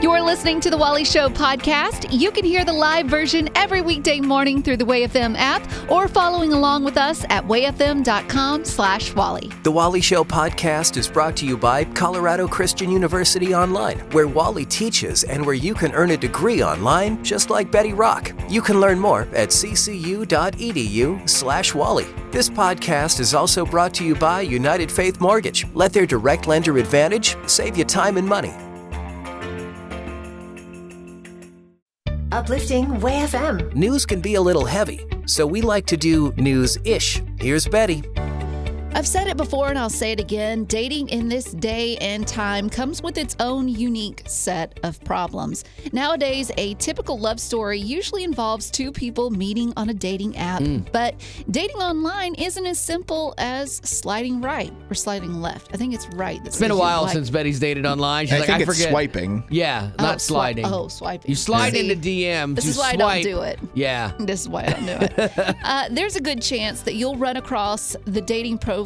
You're listening to the Wally Show podcast. You can hear the live version every weekday morning through the WayFM app or following along with us at wayfm.com slash Wally. The Wally Show podcast is brought to you by Colorado Christian University Online, where Wally teaches and where you can earn a degree online just like Betty Rock. You can learn more at ccu.edu slash Wally. This podcast is also brought to you by United Faith Mortgage. Let their direct lender advantage save you time and money. Uplifting Way FM. News can be a little heavy, so we like to do news ish. Here's Betty. I've said it before and I'll say it again. Dating in this day and time comes with its own unique set of problems. Nowadays, a typical love story usually involves two people meeting on a dating app, but dating online isn't as simple as sliding right or sliding left. I think it's right. It's been a while since Betty's dated online. She's I like, think I it's forget. swiping. Yeah, Oh, not swi- sliding. oh, swiping. You slide See, into DMs. This is why swipe. I don't do it. Yeah. This is why I don't do it. uh, there's a good chance that you'll run across the dating profile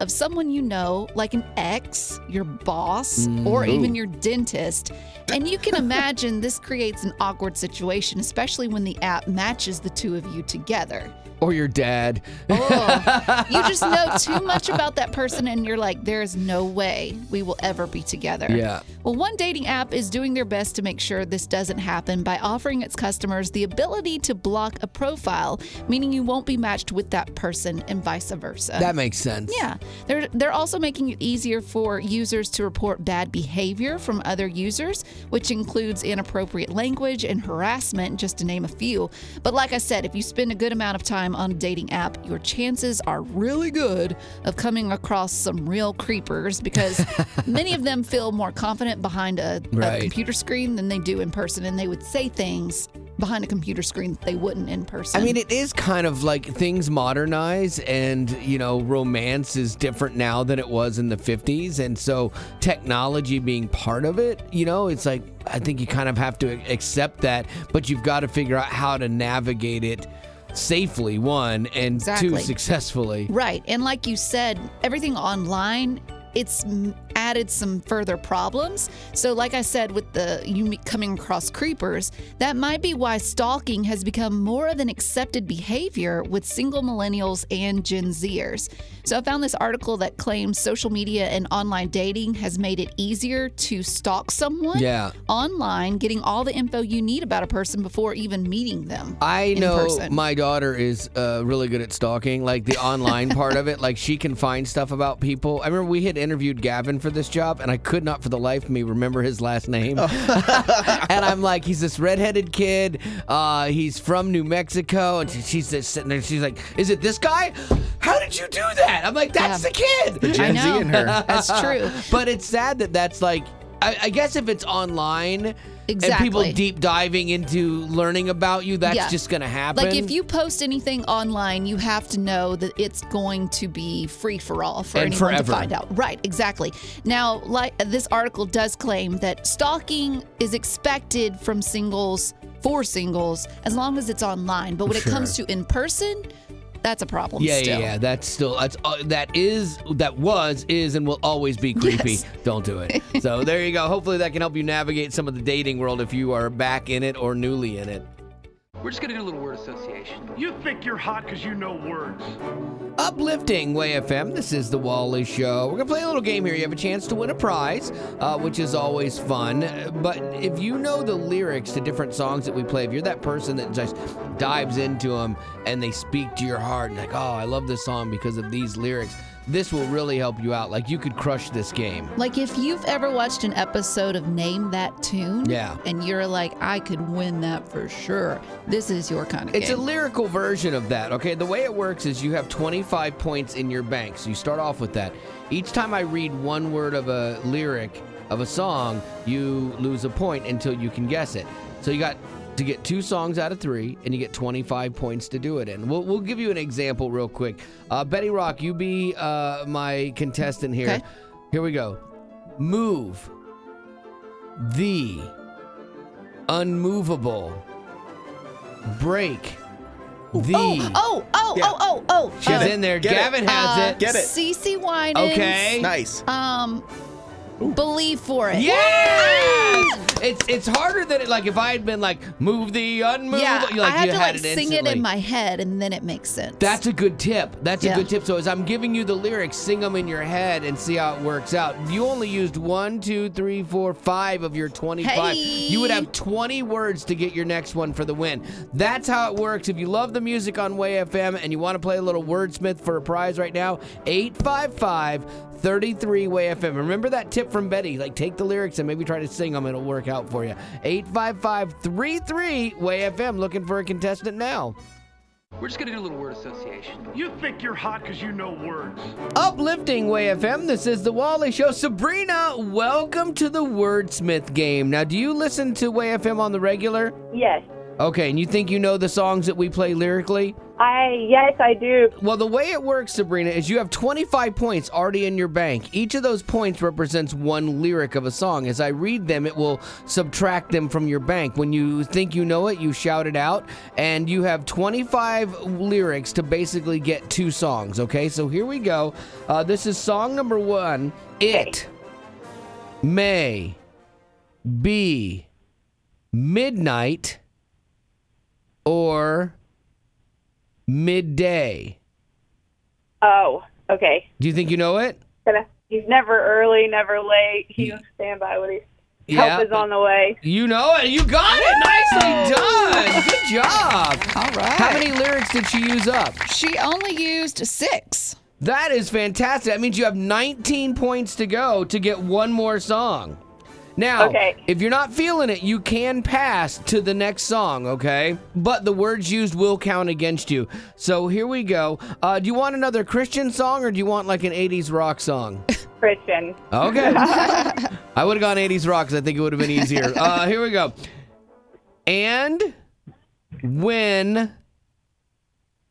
of someone you know, like an ex, your boss, or mm, even your dentist. And you can imagine this creates an awkward situation, especially when the app matches the two of you together. Or your dad. Oh, you just know too much about that person, and you're like, there is no way we will ever be together. Yeah. Well, one dating app is doing their best to make sure this doesn't happen by offering its customers the ability to block a profile, meaning you won't be matched with that person and vice versa. That makes sense. yeah, they're they're also making it easier for users to report bad behavior from other users, which includes inappropriate language and harassment, just to name a few. But like I said, if you spend a good amount of time on a dating app, your chances are really good of coming across some real creepers because many of them feel more confident behind a, a computer screen than they do in person, and they would say things behind a computer screen that they wouldn't in person. I mean, it is kind of like things modernize, and you know, romance is different now than it was in the 50s. And so, technology being part of it, you know, it's like I think you kind of have to accept that, but you've got to figure out how to navigate it safely, one, and two, successfully. Right. And like you said, everything online, it's added some further problems. So, like I said, with the you coming across creepers, that might be why stalking has become more of an accepted behavior with single millennials and Gen Zers. So, I found this article that claims social media and online dating has made it easier to stalk someone Yeah. online, getting all the info you need about a person before even meeting them. I know person. my daughter is uh, really good at stalking, like the online part of it. Like she can find stuff about people. I remember we had interviewed Gavin for this job, and I could not for the life of me remember his last name. and I'm like, he's this redheaded kid. Uh, he's from New Mexico, and she's just sitting there. She's like, "Is it this guy? How did you do that?" I'm like, "That's Yeah. the kid." The Gen I Z know. in her. That's true. but it's sad that that's like. I, I guess if it's online and Exactly. people deep diving into learning about you, that's Yeah. just gonna happen. Like if you post anything online, you have to know that it's going to be free for all for And anyone forever. to find out. Right, exactly. Now, like this article does claim that stalking is expected from singles for singles as long as it's online. But when it comes to in person, that's a problem. Yeah, still. yeah, yeah. That's still that's uh, that is that was is and will always be creepy. Yes. Don't do it. so there you go. Hopefully that can help you navigate some of the dating world if you are back in it or newly in it. We're just gonna do a little word association. You think you're hot because you know words. Uplifting Way FM. This is the Wally Show. We're gonna play a little game here. You have a chance to win a prize, uh, which is always fun. But if you know the lyrics to different songs that we play, if you're that person that just dives into them and they speak to your heart, and like, oh, I love this song because of these lyrics. This will really help you out. Like you could crush this game. Like if you've ever watched an episode of Name That Tune, Yeah. and you're like, I could win that for sure. This is your kind of game. It's a lyrical version of that. Okay, the way it works is you have 25 points in your bank. So you start off with that. Each time I read one word of a lyric of a song, you lose a point until you can guess it. So you got to get two songs out of three, and you get 25 points to do it in. We'll, we'll give you an example real quick. Uh, Betty Rock, you be uh, my contestant here. Okay. Here we go. Move. The. Unmovable. Break. The. Oh, oh, oh, Yeah. oh, oh, oh. She's Get it. in there. Get it. Gavin has Uh, it. Get it. CeCe Winans. Okay. Nice. Um, believe for it. Yes! it's it's harder than it. Like if I had been like move the unmovable, yeah, you, like I you to had like it sing it in my head, and then it makes sense. That's a good tip. That's a good tip. So as I'm giving you the lyrics, sing them in your head and see how it works out. You only used one, two, three, four, five of your 25. Hey. You would have 20 words to get your next one for the win. That's how it works. If you love the music on Way FM and you want to play a little wordsmith for a prize right now, 855 33 Way FM. Remember that tip from Betty? Like take the lyrics and maybe try to sing them. It'll work out for you. 855 33 Way FM. Looking for a contestant now. We're just gonna do a little word association. You think you're hot because you know words. Uplifting Way FM. This is the Wally Show. Sabrina, welcome to the Wordsmith game. Now, do you listen to Way FM on the regular? Yes. Okay, and you think you know the songs that we play lyrically? I yes, I do. Well, the way it works, Sabrina, is you have 25 points already in your bank. Each of those points represents one lyric of a song. As I read them, it will subtract them from your bank. When you think you know it, you shout it out, and you have 25 lyrics to basically get two songs, okay? So here we go. Uh, this is song number one It May Be Midnight or Midday. Oh, okay. Do you think you know it? He's never early, never late. He'll stand by when he's help is on the way. You know it. You got it. Nicely done. Good job. all right. How many lyrics did she use up? She only used six. That is fantastic. That means you have 19 points to go to get one more song. Now, Okay. if you're not feeling it, you can pass to the next song, okay? But the words used will count against you. So here we go. Uh, do you want another Christian song or do you want like an 80s rock song? Christian. Okay. I would have gone 80s rock because I think it would have been easier. Uh, here we go. And when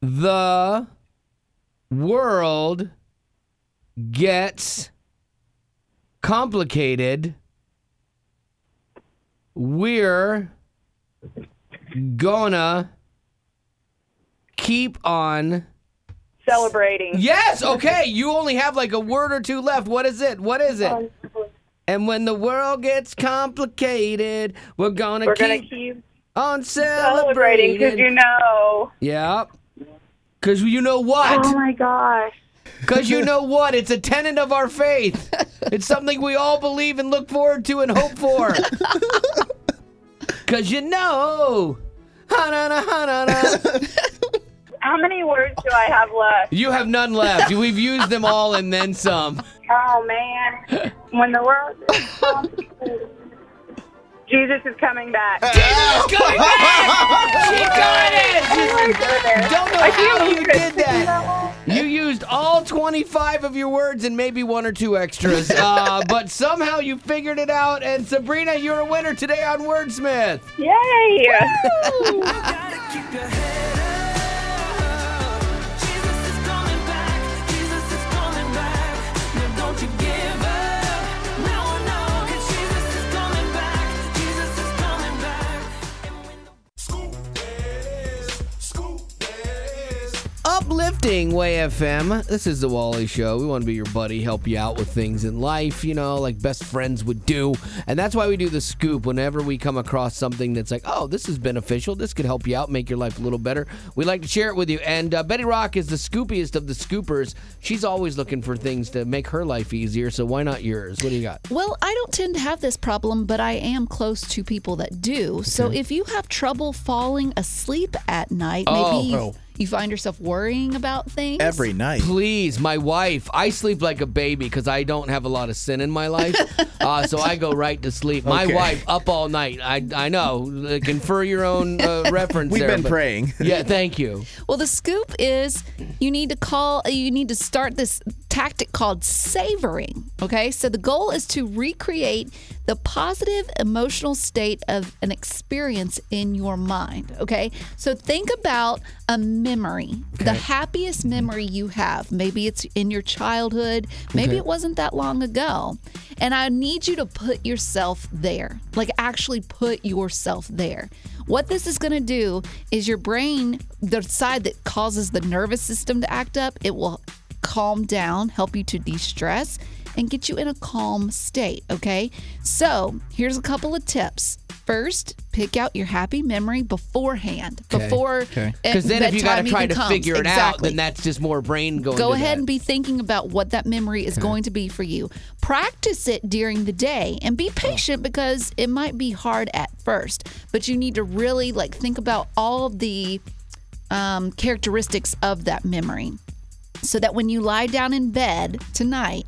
the world gets complicated, we're gonna keep on. Celebrating. Yes, okay. You only have like a word or two left. What is it? What is it? And when the world gets complicated, we're gonna We're keep gonna keep on celebrating because you know. yeah. Cause you know what? Oh my gosh. Cause you know what? It's a tenet of our faith. It's something we all believe and look forward to and hope for. Cause you know. Ha-na-na, ha-na-na. How many words do I have left? You have none left. We've used them all and then some. Oh man. When the world is. Jesus is coming back. Jesus coming back! She got it! Don't know how you did that. You used all 25 of your words and maybe one or two extras. Uh, but somehow you figured it out. And Sabrina, you're a winner today on Wordsmith. Yay! Uplifting Way FM. This is the Wally Show. We want to be your buddy, help you out with things in life, you know, like best friends would do. And that's why we do the scoop. Whenever we come across something that's like, oh, this is beneficial, this could help you out, make your life a little better, we like to share it with you. And uh, Betty Rock is the scoopiest of the scoopers. She's always looking for things to make her life easier, so why not yours? What do you got? Well, I don't tend to have this problem, but I am close to people that do. So if you have trouble falling asleep at night, maybe Oh. You, you find yourself worrying about things. every night. Please, my wife. I sleep like a baby because I don't have a lot of sin in my life, uh, so I go right to sleep. My Okay. wife up all night. I I know. Uh, Confer your own uh, reference. We've there, been praying. Yeah, thank you. Well, the scoop is you need to call, you need to start this tactic called savoring. Okay. So the goal is to recreate the positive emotional state of an experience in your mind. Okay. So think about a memory, the happiest memory you have. Maybe it's in your childhood, maybe it wasn't that long ago. And I need you to put yourself there, like actually put yourself there. What this is going to do is your brain, the side that causes the nervous system to act up, it will calm down, help you to de stress, and get you in a calm state, okay? So, here's a couple of tips. First, pick out your happy memory beforehand, Okay. before Okay. Because then if you got to try to comes. figure it out, then that's just more brain going. go ahead that. and be thinking about what that memory is going to be for you. Practice it during the day and be patient because it might be hard at first, but you need to really like think about all the um, characteristics of that memory so that when you lie down in bed tonight,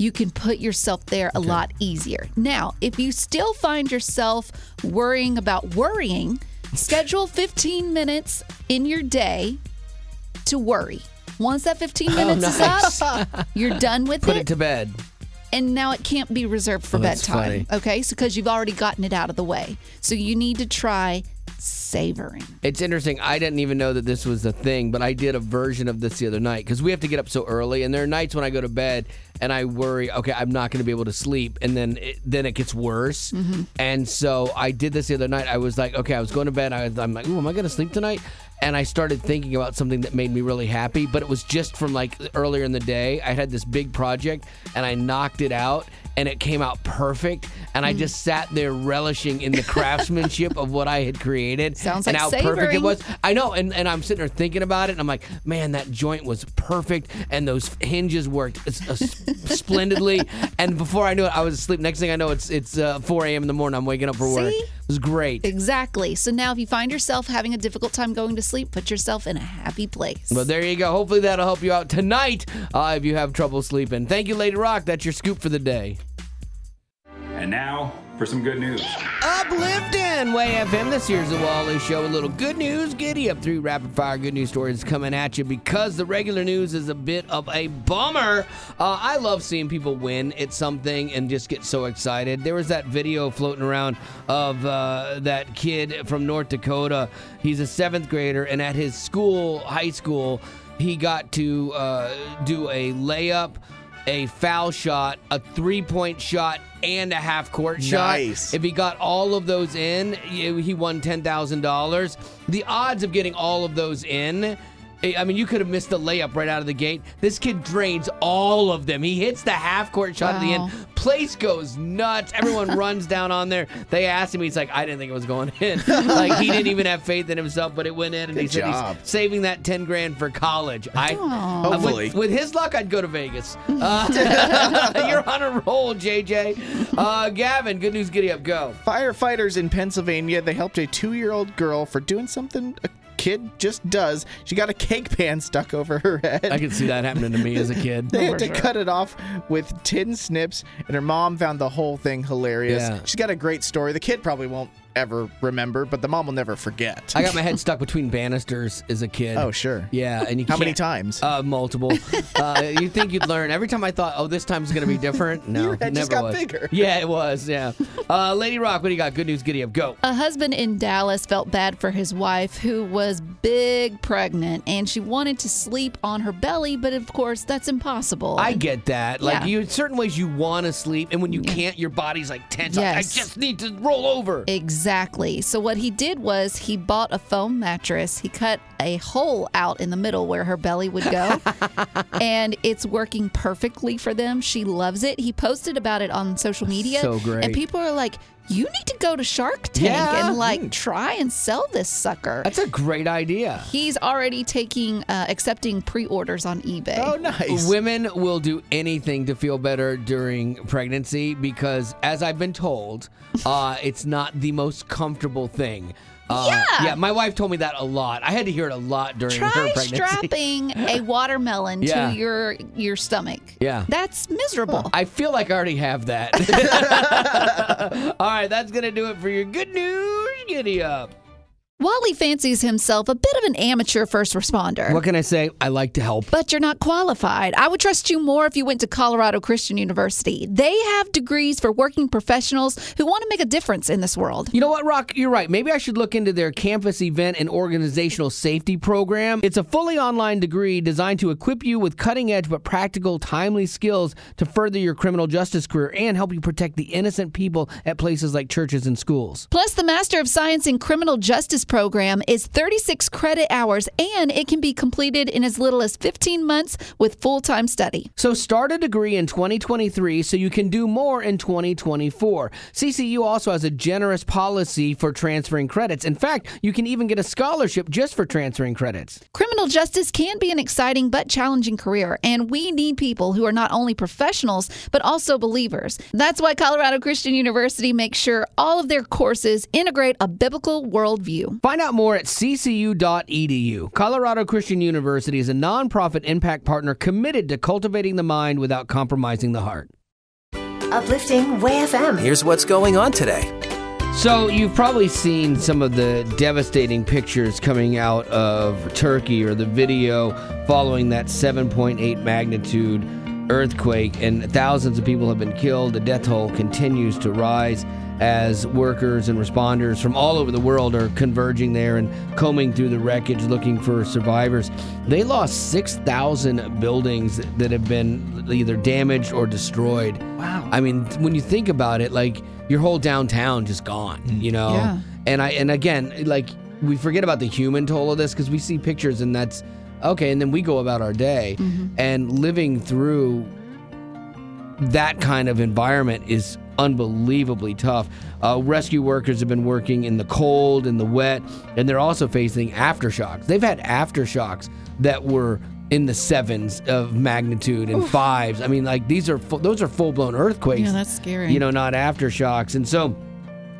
you can put yourself there a lot easier. Now, if you still find yourself worrying about worrying, schedule 15 minutes in your day to worry. Once that 15 minutes Oh, nice. is up, you're done with Put it, Put it to bed. and now it can't be reserved for Oh, bedtime. Okay, so because you've already gotten it out of the way, so you need to try savoring. It's interesting. I didn't even know that this was a thing, but I did a version of this the other night because we have to get up so early, and there are nights when I go to bed and I worry, okay, I'm not going to be able to sleep, and then it, then it gets worse. Mm-hmm. And so I did this the other night. I was like, okay, I was going to bed. I, I'm like, ooh, am I going to sleep tonight? And I started thinking about something that made me really happy, but it was just from like earlier in the day. I had this big project and I knocked it out and it came out perfect. And I just sat there relishing in the craftsmanship of what I had created. Sounds and like how perfect it was. I know, and, and I'm sitting there thinking about it, and I'm like, man, that joint was perfect, and those hinges worked uh, splendidly. And before I knew it, I was asleep. Next thing I know, it's it's uh, 4 a.m. in the morning. I'm waking up for work. See? It was great. Exactly. So now, if you find yourself having a difficult time going to sleep, put yourself in a happy place. But there you go. Hopefully that'll help you out tonight uh, if you have trouble sleeping. Thank you, Lady Rock. That's your scoop for the day. And now for some good news. Uplifting Way FM. This year's the Wally Show. A little good news. Giddy up. Three rapid fire good news stories coming at you because the regular news is a bit of a bummer. Uh, I love seeing people win at something and just get so excited. There was that video floating around of uh, that kid from North Dakota. He's a seventh grader, and at his school, high school, he got to uh, do a layup a foul shot, a three point shot, and a half court shot. Nice. If he got all of those in, he he won $10,000. The odds of getting all of those in, I I mean, you could have missed the layup right out of the gate. This kid drains all of them. He hits the half court shot at the end. Place goes nuts. Everyone runs down on there. They asked him, he's like, I didn't think it was going in. like, he didn't even have faith in himself, but it went in, and he said job. he's saving that 10 grand for college. I, Aw. uh, with- Hopefully. with, his luck, I'd go to Vegas. Uh, you're on a roll, JJ. Uh, Gavin, good news, giddy up, go. Firefighters in Pennsylvania, they helped a two-year-old girl for doing something a kid just does. She got a cake pan stuck over her head. I can see that happening to me as a kid. they had to sure. cut it off with tin snips, and her mom found the whole thing hilarious. Yeah. She's got a great story. The kid probably won't ever remember, but the mom will never forget. I got my head stuck between banisters as a kid. oh, sure. Yeah, and you How many can't- times? Uh, multiple. uh, you think you'd learn every time I thought, oh, this time's gonna be different. No, Your head it just never got was. bigger. Yeah, it was. Yeah. Uh, Lady Rock, what do you got? Good news, giddy up, go. A husband in Dallas felt bad for his wife who was big pregnant and she wanted to sleep on her belly, but of course that's impossible. I get that. Like Yeah. you, certain ways you want to sleep, and when you can't, your body's like tense. Like, I just need to roll over. Exactly. So what he did was he bought a foam mattress. He cut a hole out in the middle where her belly would go. and it's working perfectly for them. She loves it. He posted about it on social media. So great. And people are like, you need to go to Shark Tank Yeah. and like try and sell this sucker. That's a great idea. He's already taking uh, accepting pre-orders on eBay. Oh, nice. Women will do anything to feel better during pregnancy because, as I've been told, uh, it's not the most comfortable thing. Uh, Yeah. Yeah, my wife told me that a lot. I had to hear it a lot during her Try pregnancy. strapping a watermelon Yeah. to your your stomach. Yeah. That's miserable. I feel like I already have that. All right, that's going to do it for your good news. Giddy up. Wally fancies himself a bit of an amateur first responder. What can I say? I like to help. But you're not qualified. I would trust you more if you went to Colorado Christian University. They have degrees for working professionals who want to make a difference in this world. You know what, Rock? You're right. Maybe I should look into their campus event and organizational safety program. It's a fully online degree designed to equip you with cutting edge but practical, timely skills to further your criminal justice career and help you protect the innocent people at places like churches and schools. Plus, the Master of Science in Criminal Justice program is 36 credit hours and it can be completed in as little as 15 months with full time study. So start a degree in 2023 so you can do more in 2024. CCU also has a generous policy for transferring credits. In fact, you can even get a scholarship just for transferring credits. Criminal justice can be an exciting but challenging career, and we need people who are not only professionals but also believers. That's why Colorado Christian University makes sure all of their courses integrate a biblical worldview. Find out more at ccu.edu. Colorado Christian University is a nonprofit impact partner committed to cultivating the mind without compromising the heart. Uplifting Way FM. Here's what's going on today. So, you've probably seen some of the devastating pictures coming out of Turkey or the video following that 7.8 magnitude earthquake, and thousands of people have been killed. The death toll continues to rise as workers and responders from all over the world are converging there and combing through the wreckage looking for survivors. They lost 6,000 buildings that have been either damaged or destroyed. Wow. I mean, when you think about it, like your whole downtown just gone, mm. you know? Yeah. And I and again, like we forget about the human toll of this because we see pictures and that's okay, and then we go about our day mm-hmm. and living through that kind of environment is unbelievably tough. Uh, rescue workers have been working in the cold and the wet, and they're also facing aftershocks. They've had aftershocks that were in the sevens of magnitude and fives. I mean, like these are fu- those are full blown earthquakes. Yeah, that's scary. You know, not aftershocks, and so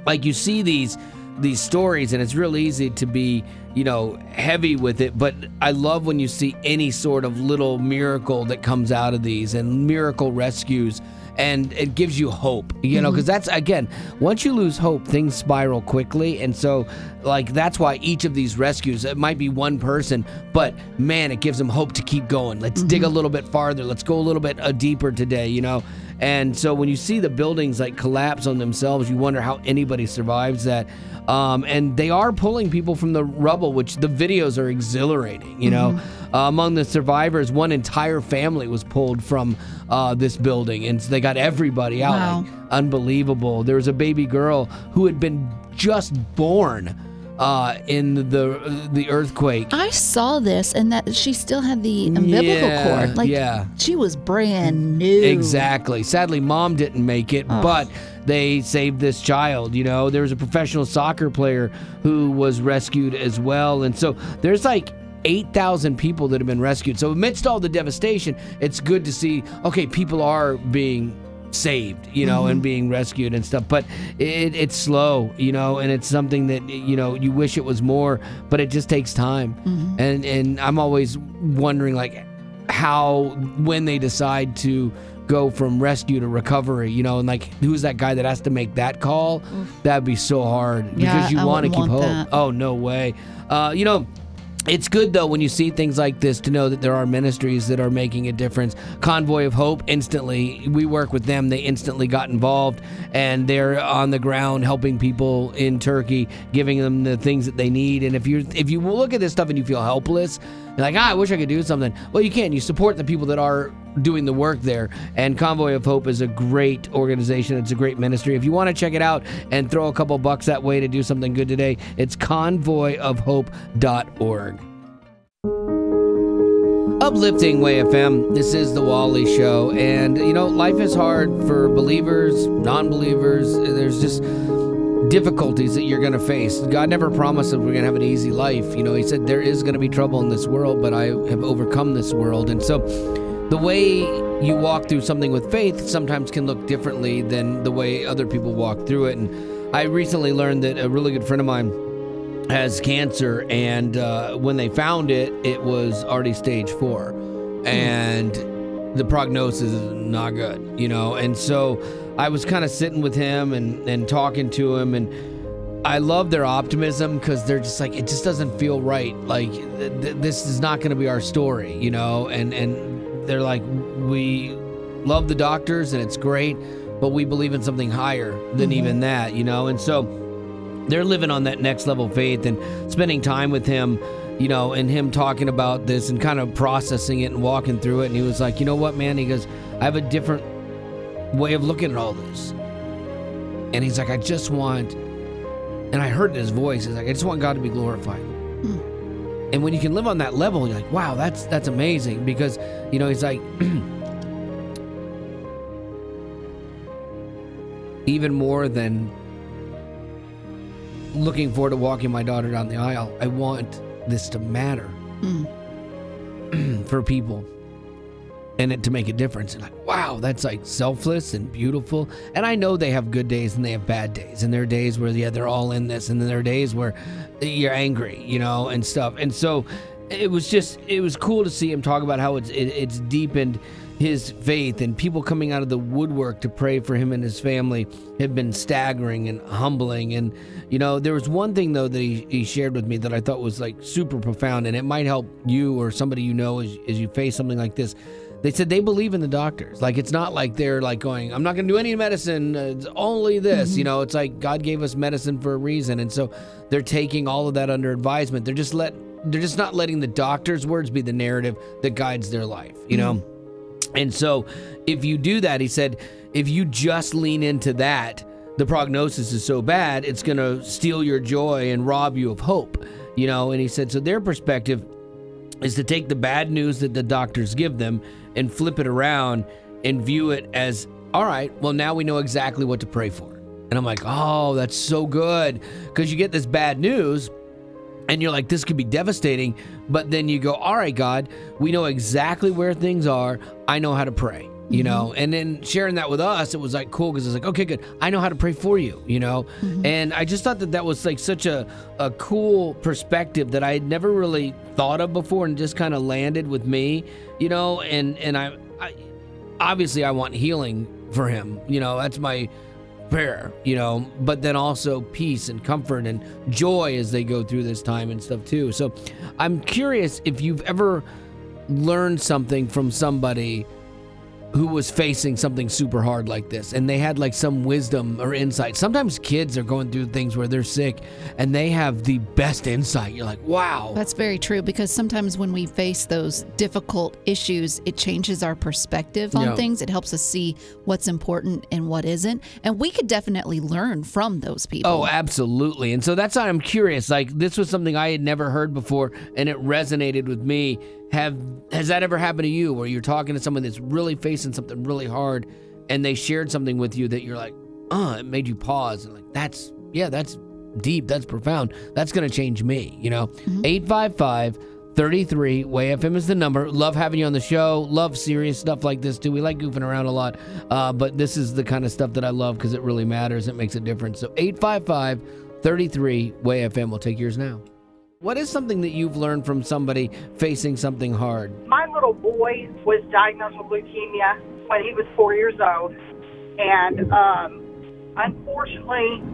like you see these these stories and it's real easy to be you know heavy with it but i love when you see any sort of little miracle that comes out of these and miracle rescues and it gives you hope you know because that's again once you lose hope things spiral quickly. And so like that's why each of these rescues it might be one person but man it gives them hope to keep going. Let's dig a little bit farther. Let's go a little bit uh, deeper today you know and so when you see the buildings like collapse on themselves, you wonder how anybody survives that. Um, and they are pulling people from the rubble, which the videos are exhilarating. You know, uh, among the survivors, one entire family was pulled from uh, this building, and so they got everybody out. Wow. Like, unbelievable. There was a baby girl who had been just born uh, in the the earthquake. I saw this and that she still had the umbilical Yeah, cord. Like yeah. she was brand new. Exactly. Sadly, mom didn't make it, but they saved this child. You know, there was a professional soccer player who was rescued as well. And so there's like 8,000 people that have been rescued. So, amidst all the devastation, it's good to see, okay, people are being saved, you know, and being rescued and stuff. But it, it's slow, you know, and it's something that, you know, you wish it was more, but it just takes time. And, and I'm always wondering, like, how when they decide to go from rescue to recovery, you know, and like who's that guy that has to make that call? That'd be so hard Yeah, because you I want to keep hope. that. Oh no way. Uh, you know. It's good though when you see things like this to know that there are ministries that are making a difference. Convoy of Hope instantly, we work with them. They instantly got involved and they're on the ground helping people in Turkey, giving them the things that they need. And if you if you look at this stuff and you feel helpless, like, ah, I wish I could do something. Well, you can. You support the people that are doing the work there. And Convoy of Hope is a great organization. It's a great ministry. If you want to check it out and throw a couple bucks that way to do something good today, it's convoyofhope.org. Uplifting Way FM. This is the Wally Show. And, you know, life is hard for believers, non believers. There's just difficulties that you're going to face. God never promised that we're going to have an easy life. You know, He said, There is going to be trouble in this world, but I have overcome this world. And so the way you walk through something with faith sometimes can look differently than the way other people walk through it. And I recently learned that a really good friend of mine has cancer, and uh, when they found it, it was already stage four, and the prognosis is not good, you know. And so I was kind of sitting with him and and talking to him, and I love their optimism because they're just like it just doesn't feel right. Like th- th- this is not going to be our story, you know. And and they're like we love the doctors and it's great, but we believe in something higher than mm-hmm. even that, you know. And so they're living on that next level faith and spending time with him you know and him talking about this and kind of processing it and walking through it and he was like you know what man he goes i have a different way of looking at all this and he's like i just want and I heard in his voice. It's like I just want God to be glorified. Hmm. And when you can live on that level, you're like, wow, that's that's amazing because you know he's like. even more than looking forward to walking my daughter down the aisle, I want this to matter hmm. for people and it to make a difference. And like, wow, that's like selfless and beautiful. And I know they have good days and they have bad days. And there are days where, yeah, they're all in this. And then there are days where you're angry, you know, and stuff. And so it was just, it was cool to see him talk about how it's, it, it's deepened his faith and people coming out of the woodwork to pray for him and his family have been staggering and humbling and you know there was one thing though that he, he shared with me that i thought was like super profound and it might help you or somebody you know as, as you face something like this they said they believe in the doctors. Like it's not like they're like going i'm not going to do any medicine it's only this. Mm-hmm. You know it's like god gave us medicine for a reason and so they're taking all of that under advisement. They're just let they're just not letting the doctor's words be the narrative that guides their life you know? Mm-hmm. And so, if you do that, he said, if you just lean into that, the prognosis is so bad, it's going to steal your joy and rob you of hope. You know, and he said, so their perspective is to take the bad news that the doctors give them and flip it around and view it as, all right, well, now we know exactly what to pray for. And I'm like, oh, that's so good. Because you get this bad news and you're like, this could be devastating. But then you go, all right, God, we know exactly where things are. I know how to pray, you know? Mm-hmm. And then sharing that with us, it was like cool because it's like, okay, good. I know how to pray for you, you know? Mm-hmm. And I just thought that that was like such a, a cool perspective that I had never really thought of before and just kind of landed with me, you know? And, and I, I, obviously, I want healing for him, you know? That's my prayer, you know, but then also peace and comfort and joy as they go through this time and stuff too. So I'm curious if you've ever learned something from somebody who was facing something super hard like this and they had like some wisdom or insight. Sometimes kids are going through things where they're sick and they have the best insight. You're like, wow. That's very true because sometimes when we face those difficult issues, it changes our perspective on Yeah. things. It helps us see what's important and what isn't. And we could definitely learn from those people. Oh, absolutely. And so that's why I'm curious. Like this was something I had never heard before and it resonated with me. Have has that ever happened to you where you're talking to someone that's really facing something really hard and they shared something with you that you're like, "Uh, it made you pause." And like, "That's yeah, that's deep, that's profound. That's going to change me," you know? 855 33 Way FM is the number. Love having you on the show. Love serious stuff like this too. We like goofing around a lot, uh, but this is the kind of stuff that I love because it really matters. It makes a difference. So 855 33 Way FM. We'll take yours now. What is something that you've learned from somebody facing something hard? My little boy was diagnosed with leukemia when he was four years old, and um, unfortunately,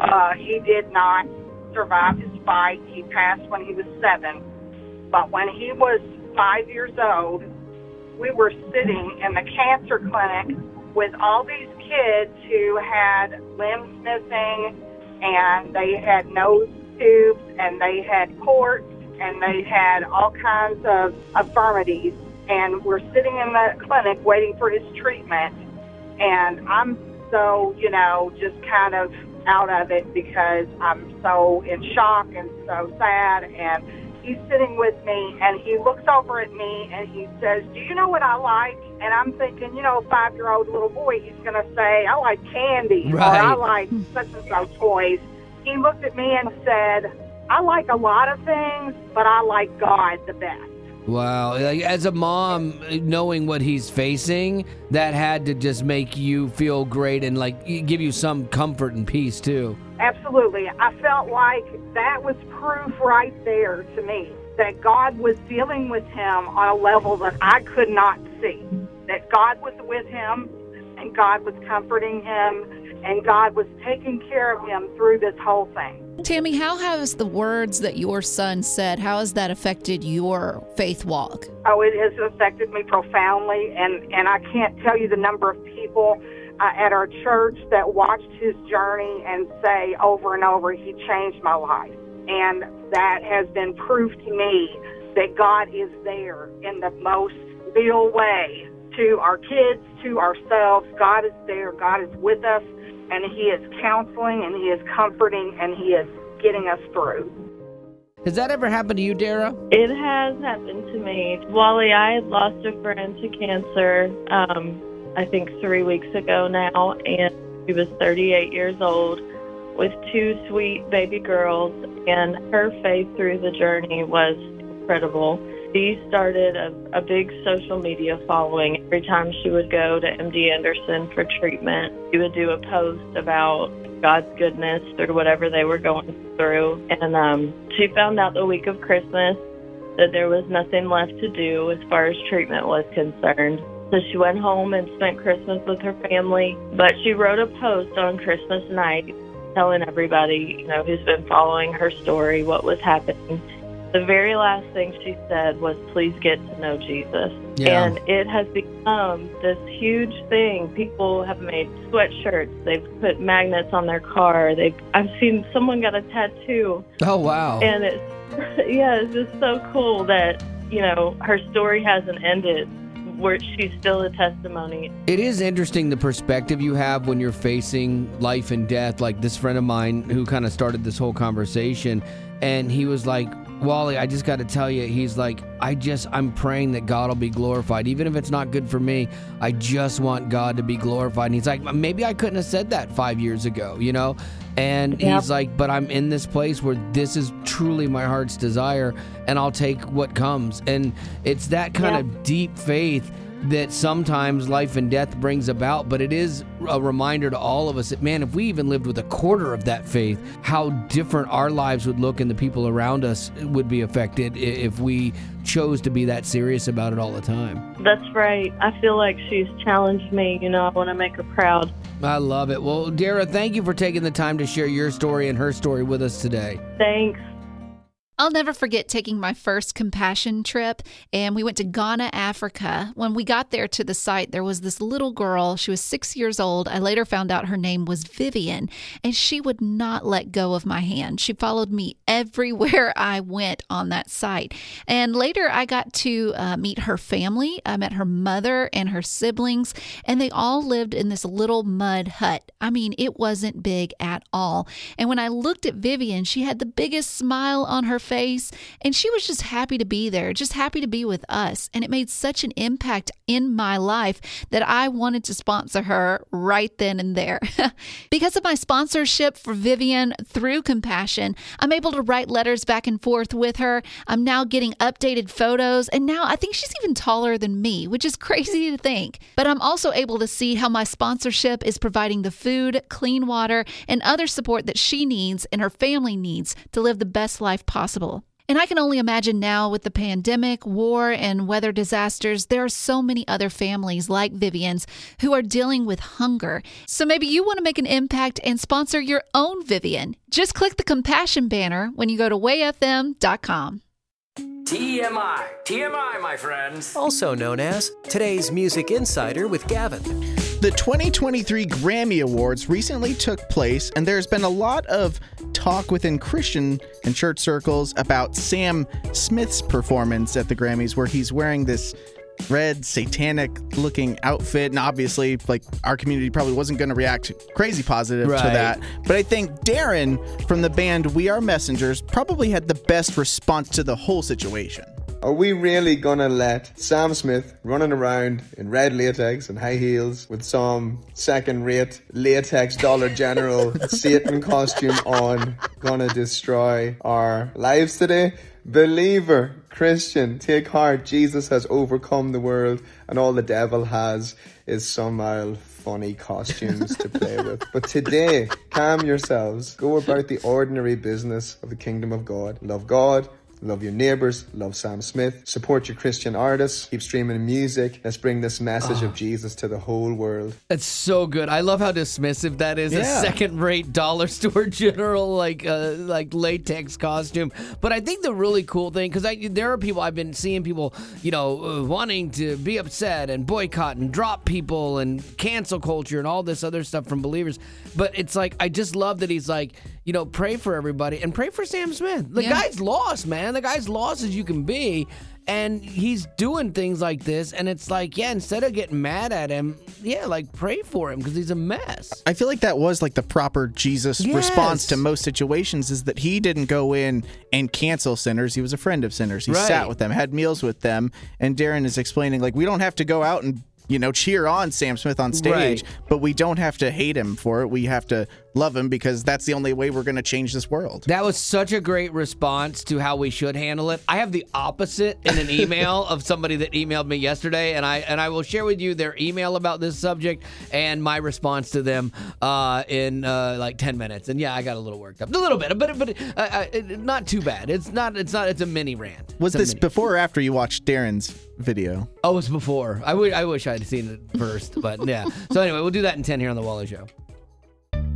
uh, he did not survive his fight. He passed when he was seven. But when he was five years old, we were sitting in the cancer clinic with all these kids who had limbs missing and they had nose tubes and they had cords and they had all kinds of infirmities. And we're sitting in the clinic waiting for his treatment. And I'm so, you know, just kind of out of it because I'm so in shock and so sad. And he's sitting with me and he looks over at me and he says, Do you know what I like? And I'm thinking, you know, five year old little boy, he's going to say, I like candy or I like such and so toys. He looked at me and said, I like a lot of things, but I like God the best. Wow. Like, as a mom, knowing what he's facing, that had to just make you feel great and like give you some comfort and peace too. Absolutely. I felt like that was proof right there to me that God was dealing with him on a level that I could not see. That God was with him and God was comforting him and God was taking care of him through this whole thing. Tammy, how has the words that your son said, how has that affected your faith walk? Oh, it has affected me profoundly, and and I can't tell you the number of people uh, at our church that watched his journey and say over and over, "He changed my life," and that has been proof to me that God is there in the most real way to our kids, to ourselves. God is there. God is with us. And He is counseling and He is comforting and He is getting us through. Has that ever happened to you, Dara? It has happened to me. Wally, I had lost a friend to cancer, um, I think three weeks ago now, and she was 38 years old with two sweet baby girls, and her faith through the journey was incredible. She started a, a big social media following. Every time she would go to MD Anderson for treatment, she would do a post about God's goodness through whatever they were going through. And um, she found out the week of Christmas that there was nothing left to do as far as treatment was concerned. So she went home and spent Christmas with her family. But she wrote a post on Christmas night telling everybody, you know, who's been following her story what was happening. The very last thing she said was, please get to know Jesus. Yeah. And it has become this huge thing. People have made sweatshirts, they've put magnets on their car. They've I've seen someone got a tattoo Oh, wow. and it's yeah, it's just so cool that, you know, her story hasn't ended. Where she's still a testimony. It is interesting the perspective you have when you're facing life and death. Like this friend of mine who kind of started this whole conversation, and he was like, Wally, I just got to tell you, he's like, I just, I'm praying that God will be glorified. Even if it's not good for me, I just want God to be glorified. And he's like, maybe I couldn't have said that five years ago, you know? And he's like, but I'm in this place where this is truly my heart's desire, and I'll take what comes. And it's that kind of deep faith that sometimes life and death brings about, but it is a reminder to all of us that, man, if we even lived with a quarter of that faith, how different our lives would look and the people around us would be affected if we chose to be that serious about it all the time. That's right. I feel like she's challenged me. You know, I want to make her proud. I love it. Well, Dara, thank you for taking the time to share your story and her story with us today. Thanks. I'll never forget taking my first compassion trip, and we went to Ghana, Africa. When we got there to the site, there was this little girl. She was six years old. I later found out her name was Vivian, and she would not let go of my hand. She followed me everywhere I went on that site. And later, I got to uh, meet her family. I met her mother and her siblings, and they all lived in this little mud hut. I mean, it wasn't big at all. And when I looked at Vivian, she had the biggest smile on her face, and she was just happy to be there, just happy to be with us. And it made such an impact in my life that I wanted to sponsor her right then and there. because of my sponsorship for Vivian through Compassion, I'm able to write letters back and forth with her. I'm now getting updated photos, and now I think she's even taller than me, which is crazy to think. But I'm also able to see how my sponsorship is providing the food, clean water, and other support that she needs and her family needs to live the best life possible. And I can only imagine now with the pandemic, war, and weather disasters, there are so many other families like Vivian's who are dealing with hunger. So maybe you want to make an impact and sponsor your own Vivian. Just click the compassion banner when you go to wayfm.com. TMI. TMI, my friends. Also known as today's Music Insider with Gavin. The 2023 Grammy Awards recently took place, and there's been a lot of talk within Christian and church circles about Sam Smith's performance at the Grammys, where he's wearing this red satanic looking outfit. And obviously like our community probably wasn't going to react crazy positive to that. But i think darren from the band we are messengers probably had the best response to the whole situation Are we really gonna let Sam Smith running around in red latex and high heels with some second rate latex Dollar General Satan costume on gonna destroy our lives today? Believer, Christian, take heart. Jesus has overcome the world and all the devil has is some mild funny costumes to play with. But today, calm yourselves. Go about the ordinary business of the kingdom of God. Love God, Love your neighbors. Love Sam Smith. Support your Christian artists. Keep streaming music. Let's bring this message of Jesus to the whole world. That's so good. I love how dismissive that is. A second-rate dollar store general like uh, like latex costume. But I think the really cool thing because there are people I've been seeing people you know uh, wanting to be upset and boycott and drop people and cancel culture and all this other stuff from believers. But it's like I just love that he's like you know pray for everybody and pray for Sam Smith. The Yeah. guy's lost, man. The guy's lost as you can be. and he's doing things like this, and it's like, yeah, instead of getting mad at him, yeah, like pray for him because he's a mess. I feel like that was like the proper Jesus Yes. response to most situations is that he didn't go in and cancel sinners. He was a friend of sinners. He Right. sat with them, had meals with them. And Darren is explaining, like, we don't have to go out and, you know, cheer on Sam Smith on stage, Right. but we don't have to hate him for it. We have to love him because that's the only way we're going to change this world. That was such a great response to how we should handle it. I have the opposite in an email of somebody that emailed me yesterday, and I and I will share with you their email about this subject and my response to them uh, in uh, like ten minutes. And yeah, I got a little worked up, a little bit, but but uh, uh, not too bad. It's not. It's not. It's a mini rant. Was It's this mini- before or after you watched Darren's video? Oh, it was before. I wish I had seen it first, but yeah. So anyway, we'll do that in ten here on the Wally Show.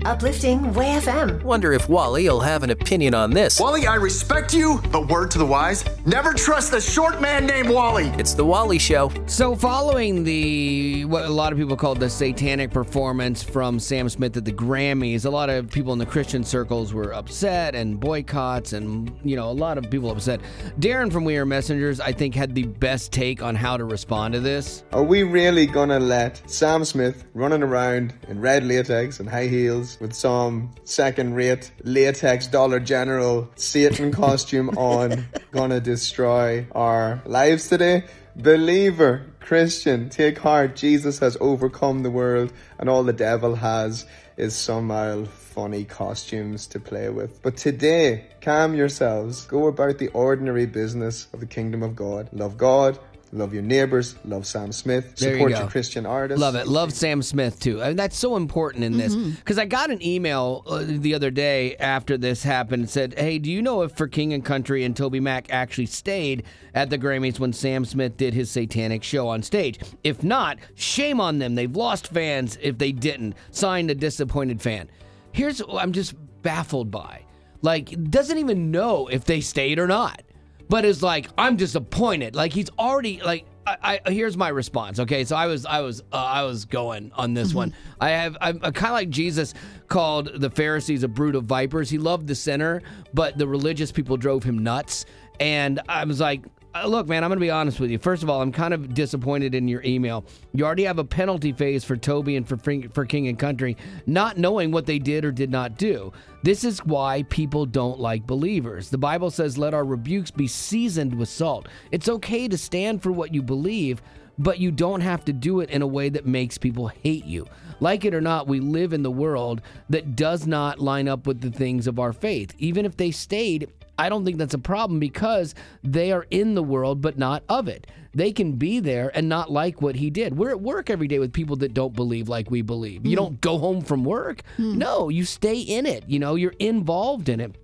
Uplifting Way FM. Wonder if Wally will have an opinion on this. Wally, I respect you, but word to the wise, never trust a short man named Wally. It's the Wally Show. So, following the what a lot of people call the satanic performance from Sam Smith at the Grammys, a lot of people in the Christian circles were upset and boycotts, and you know, a lot of people upset. Darren from We Are Messengers, I think, had the best take on how to respond to this. Are we really gonna let Sam Smith running around in red latex and high heels with some second rate latex Dollar General Satan costume on gonna destroy our lives today? Believer, Christian, take heart. Jesus has overcome the world, and all the devil has is some old funny costumes to play with. But today, calm yourselves. Go about the ordinary business of the kingdom of God. Love God. Love your neighbors. Love Sam Smith. There you Support go. your Christian artists. Love it. Love Sam Smith too. And that's so important in this Mm-hmm. because I got an email uh, the other day after this happened. It said, "Hey, do you know if For King and Country and Toby Mac actually stayed at the Grammys when Sam Smith did his satanic show on stage? If not, shame on them. They've lost fans if they didn't. Signed a disappointed fan. Here's what I'm just baffled by. Like, doesn't even know if they stayed or not." But is like I'm disappointed. Like he's already like I, I here's my response. Okay, so I was I was uh, I was going on this one. I have I'm kind of like Jesus called the Pharisees a brood of vipers. He loved the sinner, but the religious people drove him nuts. And I was like. Uh, Look, man, I'm going to be honest with you. First of all, I'm kind of disappointed in your email. You already have a penalty phase for Toby and for for King and Country, not knowing what they did or did not do. This is why people don't like believers. The Bible says, "Let our rebukes be seasoned with salt." It's okay to stand for what you believe, but you don't have to do it in a way that makes people hate you. Like it or not, we live in the world that does not line up with the things of our faith. Even if they stayed, I don't think that's a problem because they are in the world but not of it. They can be there and not like what he did. We're at work every day with people that don't believe like we believe. You don't go home from work. No, you stay in it. You know, you're involved in it.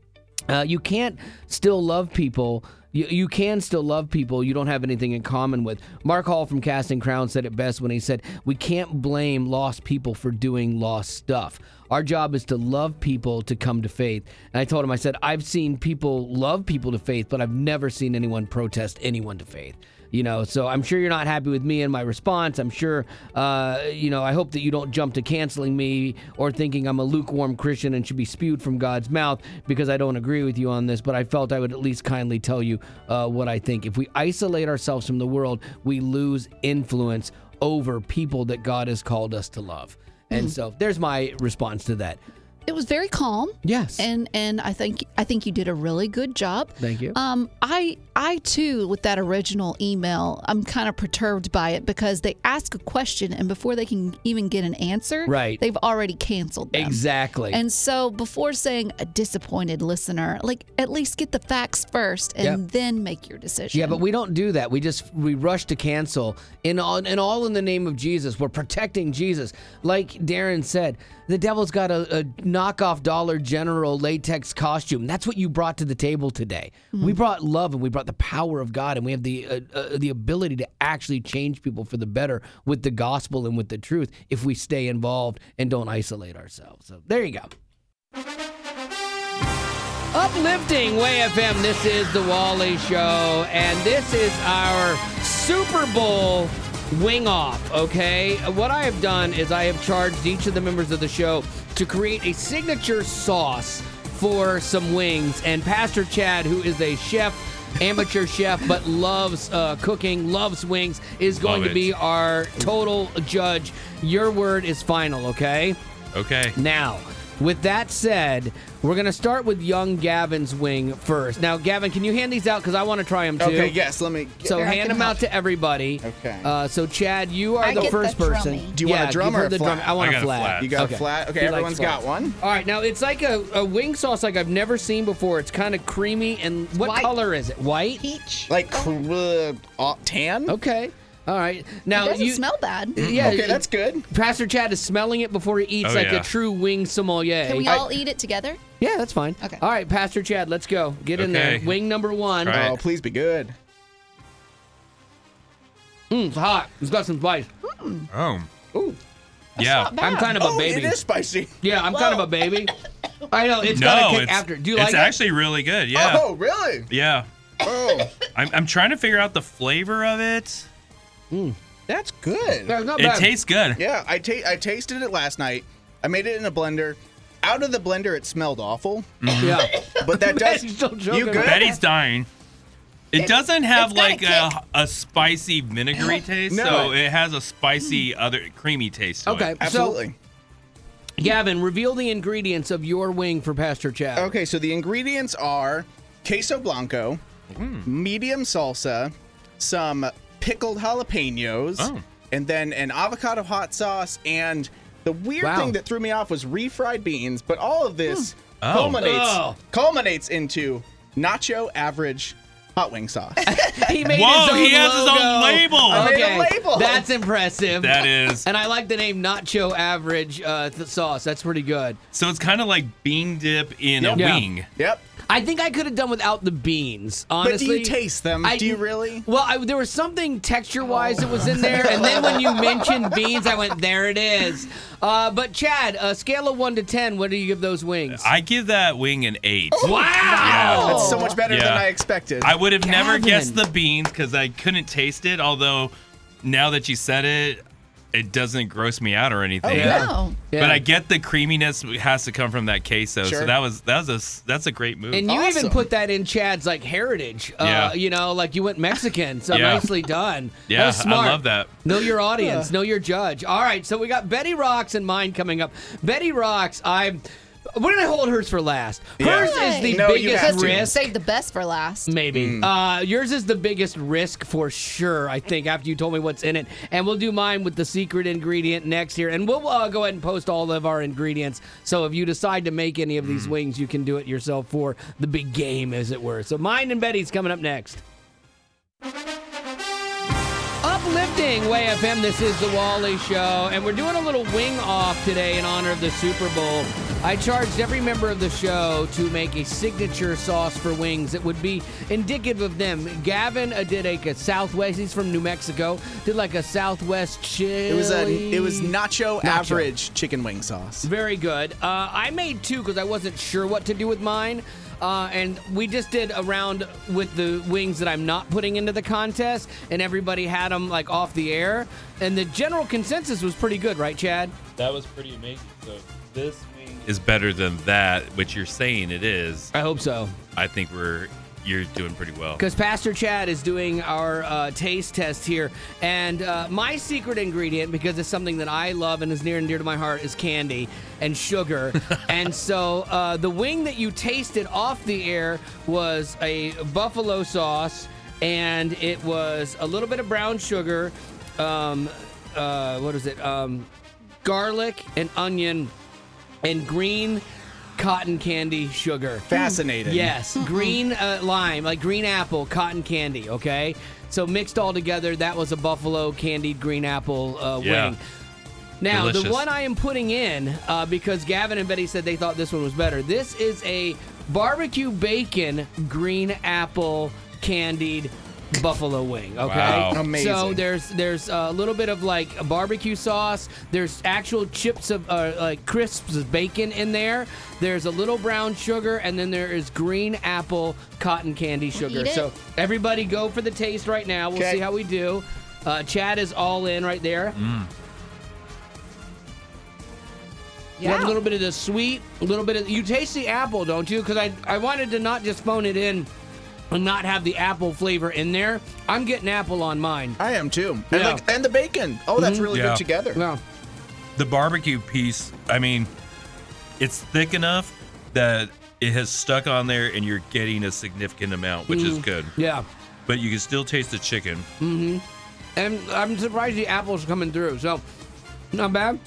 Uh, you can't still love people. You, you can still love people you don't have anything in common with. Mark Hall from Casting Crowns said it best when he said, We can't blame lost people for doing lost stuff. Our job is to love people to come to faith. And I told him, I said, I've seen people love people to faith, but I've never seen anyone protest anyone to faith. You know so i'm sure you're not happy with me and my response. I'm sure uh, you know i hope that you don't jump to canceling me or thinking i'm a lukewarm christian and should be spewed from god's mouth because i don't agree with you on this but i felt i would at least kindly tell you uh, what i think. If we isolate ourselves from the world we lose influence over people that god has called us to love and mm-hmm. so there's my response to that It was very calm. Yes. And and I think I think you did a really good job. Thank you. Um, I I too with that original email, I'm kind of perturbed by it because they ask a question and before they can even get an answer, Right. they've already canceled them. exactly And so before saying a disappointed listener, like at least get the facts first and Yep. then make your decision. Yeah, but we don't do that. We just we rush to cancel in all and all in the name of Jesus. We're protecting Jesus. Like Darren said, the devil's got a, a knockoff Dollar General latex costume. That's what you brought to the table today. We brought love and we brought the power of God, and we have the uh, uh, the ability to actually change people for the better with the gospel and with the truth if we stay involved and don't isolate ourselves. So there you go. Uplifting Way FM. This is the Wally Show, and this is our Super Bowl wing off. Okay, what I have done is I have charged each of the members of the show to create a signature sauce for some wings, and Pastor Chad, who is a chef amateur chef, but loves uh, cooking, loves wings, is going Love to be it. our total judge. Your word is final, okay? Okay. Now, with that said, we're going to start with young Gavin's wing first. Now, Gavin, can you hand these out? Because I want to try them too. Okay, yes, let me. So I hand them help. out to everybody. Okay. Uh, so Chad, you are I the get first the person. drummy. Do you want a drum give her or a the flat? drum. I want I a got a flat. flat. You got Okay. a flat? Okay, He likes everyone's got flats. one. All right, now it's like a, a wing sauce like I've never seen before. It's kind of creamy. And what white. color is it? White? Peach. Like cr- uh, uh, tan? Okay. All right. Now it doesn't you. smell bad. Yeah, Okay, that's good. Pastor Chad is smelling it before he eats Oh, like yeah. a true wing sommelier. Can we I- all eat it together? yeah, that's fine. Okay. All right, Pastor Chad, let's go. Get in there. Okay. Wing number one. Try it. Oh, please be good. Mm, it's hot. It's got some spice. Oh. Ooh, Yeah. I'm kind of a oh, baby. it is spicy. Yeah, I'm kind of a baby. I know it's no, got a kick it's, after. Do you it's like it? It's actually really good. Yeah. Oh, really? Yeah. Oh, I'm, I'm trying to figure out the flavor of it. That's good. Yeah, not It bad. tastes good. Yeah, I ta- I tasted it last night. I made it in a blender. Out of the blender, it smelled awful, Yeah. but that does. Betty's still joking. you good? Betty's dying. It doesn't have it's a like a, a spicy vinegary taste, No. so it has a spicy other creamy taste. To Okay. It. Absolutely. So, Gavin, reveal the ingredients of your wing for Pastor Chad. Okay, so the ingredients are queso blanco, Mm. medium salsa, some pickled jalapenos, Oh. and then an avocado hot sauce. And the weird Wow. thing that threw me off was refried beans. But all of this Oh. culminates Oh. culminates into nacho average hot wing sauce. He made Whoa, his own he has his own logo. label. I made a Okay, label. That's impressive. That is. And I like the name Nacho Average uh, th- Sauce. That's pretty good. So it's kind of like bean dip in Yep. a Yeah. wing. yep. I think I could have done without the beans. Honestly, But do you taste them? I- do you really? Well, I, there was something texture-wise that was in there, and then when you mentioned beans, I went, "There it is." Uh, but Chad, a scale of one to ten, what do you give those wings? I give that wing an eight. wow, That's so much better than I expected. I would have never guessed the beans because I couldn't taste it. Although now that you said it, it doesn't gross me out or anything. yeah. No. Yeah. But I get the creaminess has to come from that queso. Sure. So that was that was a that's a great move. And you even put that in Chad's like heritage. Uh, Yeah. You know, like you went Mexican. So Yeah. nicely done. Yeah, was I love that. Know your audience. Know your judge. All right. So we got Betty Rocks and mine coming up. Betty Rocks, I'm. We're gonna hold hers for last. Yeah. Hers is the No, you biggest have to. risk. Save the best for last. Maybe. Uh, yours is the biggest risk for sure, I think, after you told me what's in it. And we'll do mine with the secret ingredient next here. And we'll uh, go ahead and post all of our ingredients. So if you decide to make any of these wings, you can do it yourself for the big game, as it were. So mine and Betty's coming up next. Way FM, this is the Wally Show, and we're doing a little wing off today in honor of the Super Bowl. I charged every member of the show to make a signature sauce for wings that would be indicative of them. Gavin did like a Southwest, he's from New Mexico, did like a Southwest chili. it was a it was nacho, Nacho. average chicken wing sauce. Very good. Uh, I made two because I wasn't sure what to do with mine. Uh, and we just did a round with the wings that I'm not putting into the contest, and everybody had them like off the air. And the general consensus was pretty good, right, Chad? That was pretty amazing. So this wing is better than that, which you're saying it is. I hope so. I think we're you're doing pretty well. Because Pastor Chad is doing our uh, taste test here. And uh, my secret ingredient, because it's something that I love and is near and dear to my heart, is candy and sugar. and so uh, the wing that you tasted off the air was a buffalo sauce, and it was a little bit of brown sugar. Um, uh, what is it? Um, garlic and onion and green cotton candy sugar. Fascinating. Yes, green uh, lime, like green apple, cotton candy. Okay, so mixed all together, that was a buffalo candied green apple uh, Yeah. wing. Now, the Delicious. one I am putting in, uh, because Gavin and Betty said they thought this one was better. This is a barbecue bacon green apple candied buffalo wing. Okay, Wow. Amazing. So there's there's a little bit of like a barbecue sauce. There's actual chips of uh, like crisps of bacon in there. There's a little brown sugar, and then there is green apple cotton candy sugar. Eat it. So everybody go for the taste right now. We'll Okay. see how we do. Uh, Chad is all in right there. You have a little bit of the sweet, a little bit of you taste the apple, don't you? Because I I wanted to not just phone it in and not have the apple flavor in there, I'm getting apple on mine. I am too. And Yeah. like and the bacon. Oh, that's Mhm. really Yeah. good together. Yeah. The barbecue piece, I mean, it's thick enough that it has stuck on there and you're getting a significant amount, which is Mhm. good. Yeah. But you can still taste the chicken. Mm-hmm. And I'm surprised the apple's coming through. So, not bad.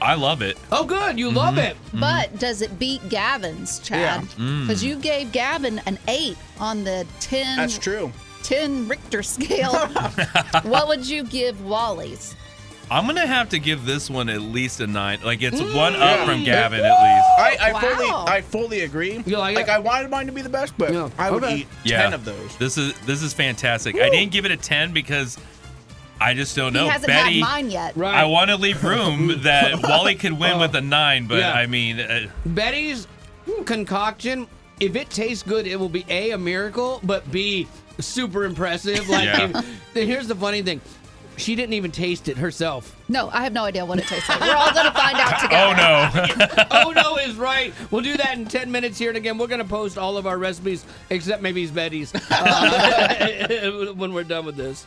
I love it. Oh, good. You love it. But does it beat Gavin's, Chad? Yeah. Mm. Because you gave Gavin an eight on the 10, That's true. 10 Richter scale. what would you give Wally's? I'm gonna have to give this one at least a nine. Like it's Mm. one up Yeah. from Gavin at least. I, I Wow. fully I fully agree. You like like it? I wanted mine to be the best, but I would Okay. eat Yeah. ten of those. This is this is fantastic. I didn't give it a ten because I just don't know. he hasn't Betty, had mine yet. Right. I want to leave room that Wally could win with a nine, but Yeah. I mean, uh, Betty's concoction, if it tastes good, it will be A, a miracle, but B, super impressive. Like, Yeah. if- here's the funny thing. She didn't even taste it herself. No, I have no idea what it tastes like. We're all going to find out together. oh no. oh no is right. We'll do that in 10 minutes here. And again, we're going to post all of our recipes, except maybe it's Betty's, uh, when we're done with this.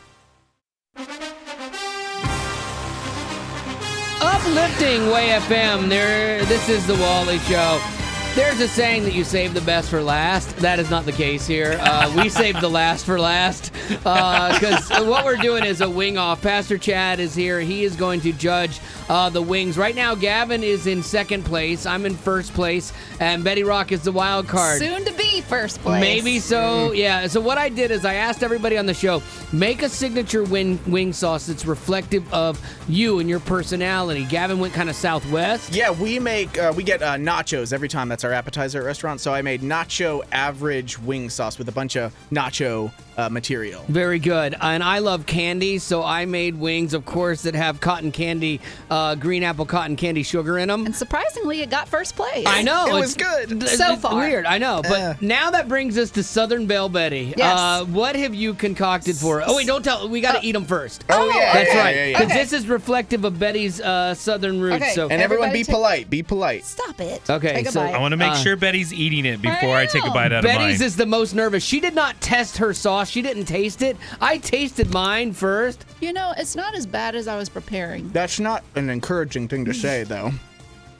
Uplifting Way FM. There, this is the Wally Show. There's a saying that you save the best for last. That is not the case here. Uh, we saved the last for last because what we're doing is a wing off. Pastor Chad is here. He is going to judge uh, the wings. Right now, Gavin is in second place. I'm in first place, and Betty Rock is the wild card. Soon to be first place. Maybe so. Yeah. So what I did is I asked everybody on the show make a signature wing wing sauce that's reflective of you and your personality. Gavin went kind of southwest. Yeah, we make uh, we get uh, nachos every time. That's our appetizer at restaurant. So I made nacho average wing sauce with a bunch of nacho uh, material. Very good. And I love candy, so I made wings, of course, that have cotton candy, uh, green apple cotton candy sugar in them. And surprisingly, it got first place. I know. It was good. So it's far. Weird, I know. But Uh. now that brings us to Southern Belle Betty. Yes. Uh, what have you concocted for us? Oh, wait, don't tell. We got to eat them first. Oh, yeah, That's yeah, right. yeah, yeah. Because Okay. this is reflective of Betty's uh, Southern roots. Okay. So And everyone Everybody be take- polite. Be polite. Stop it. Okay, Take a so- bite. I want to make Uh, sure Betty's eating it before I, take a bite out Betty's of mine. Betty's is the most nervous. She did not test her sauce. She didn't taste it. I tasted mine first. You know, it's not as bad as I was preparing. That's not an encouraging thing to say, though.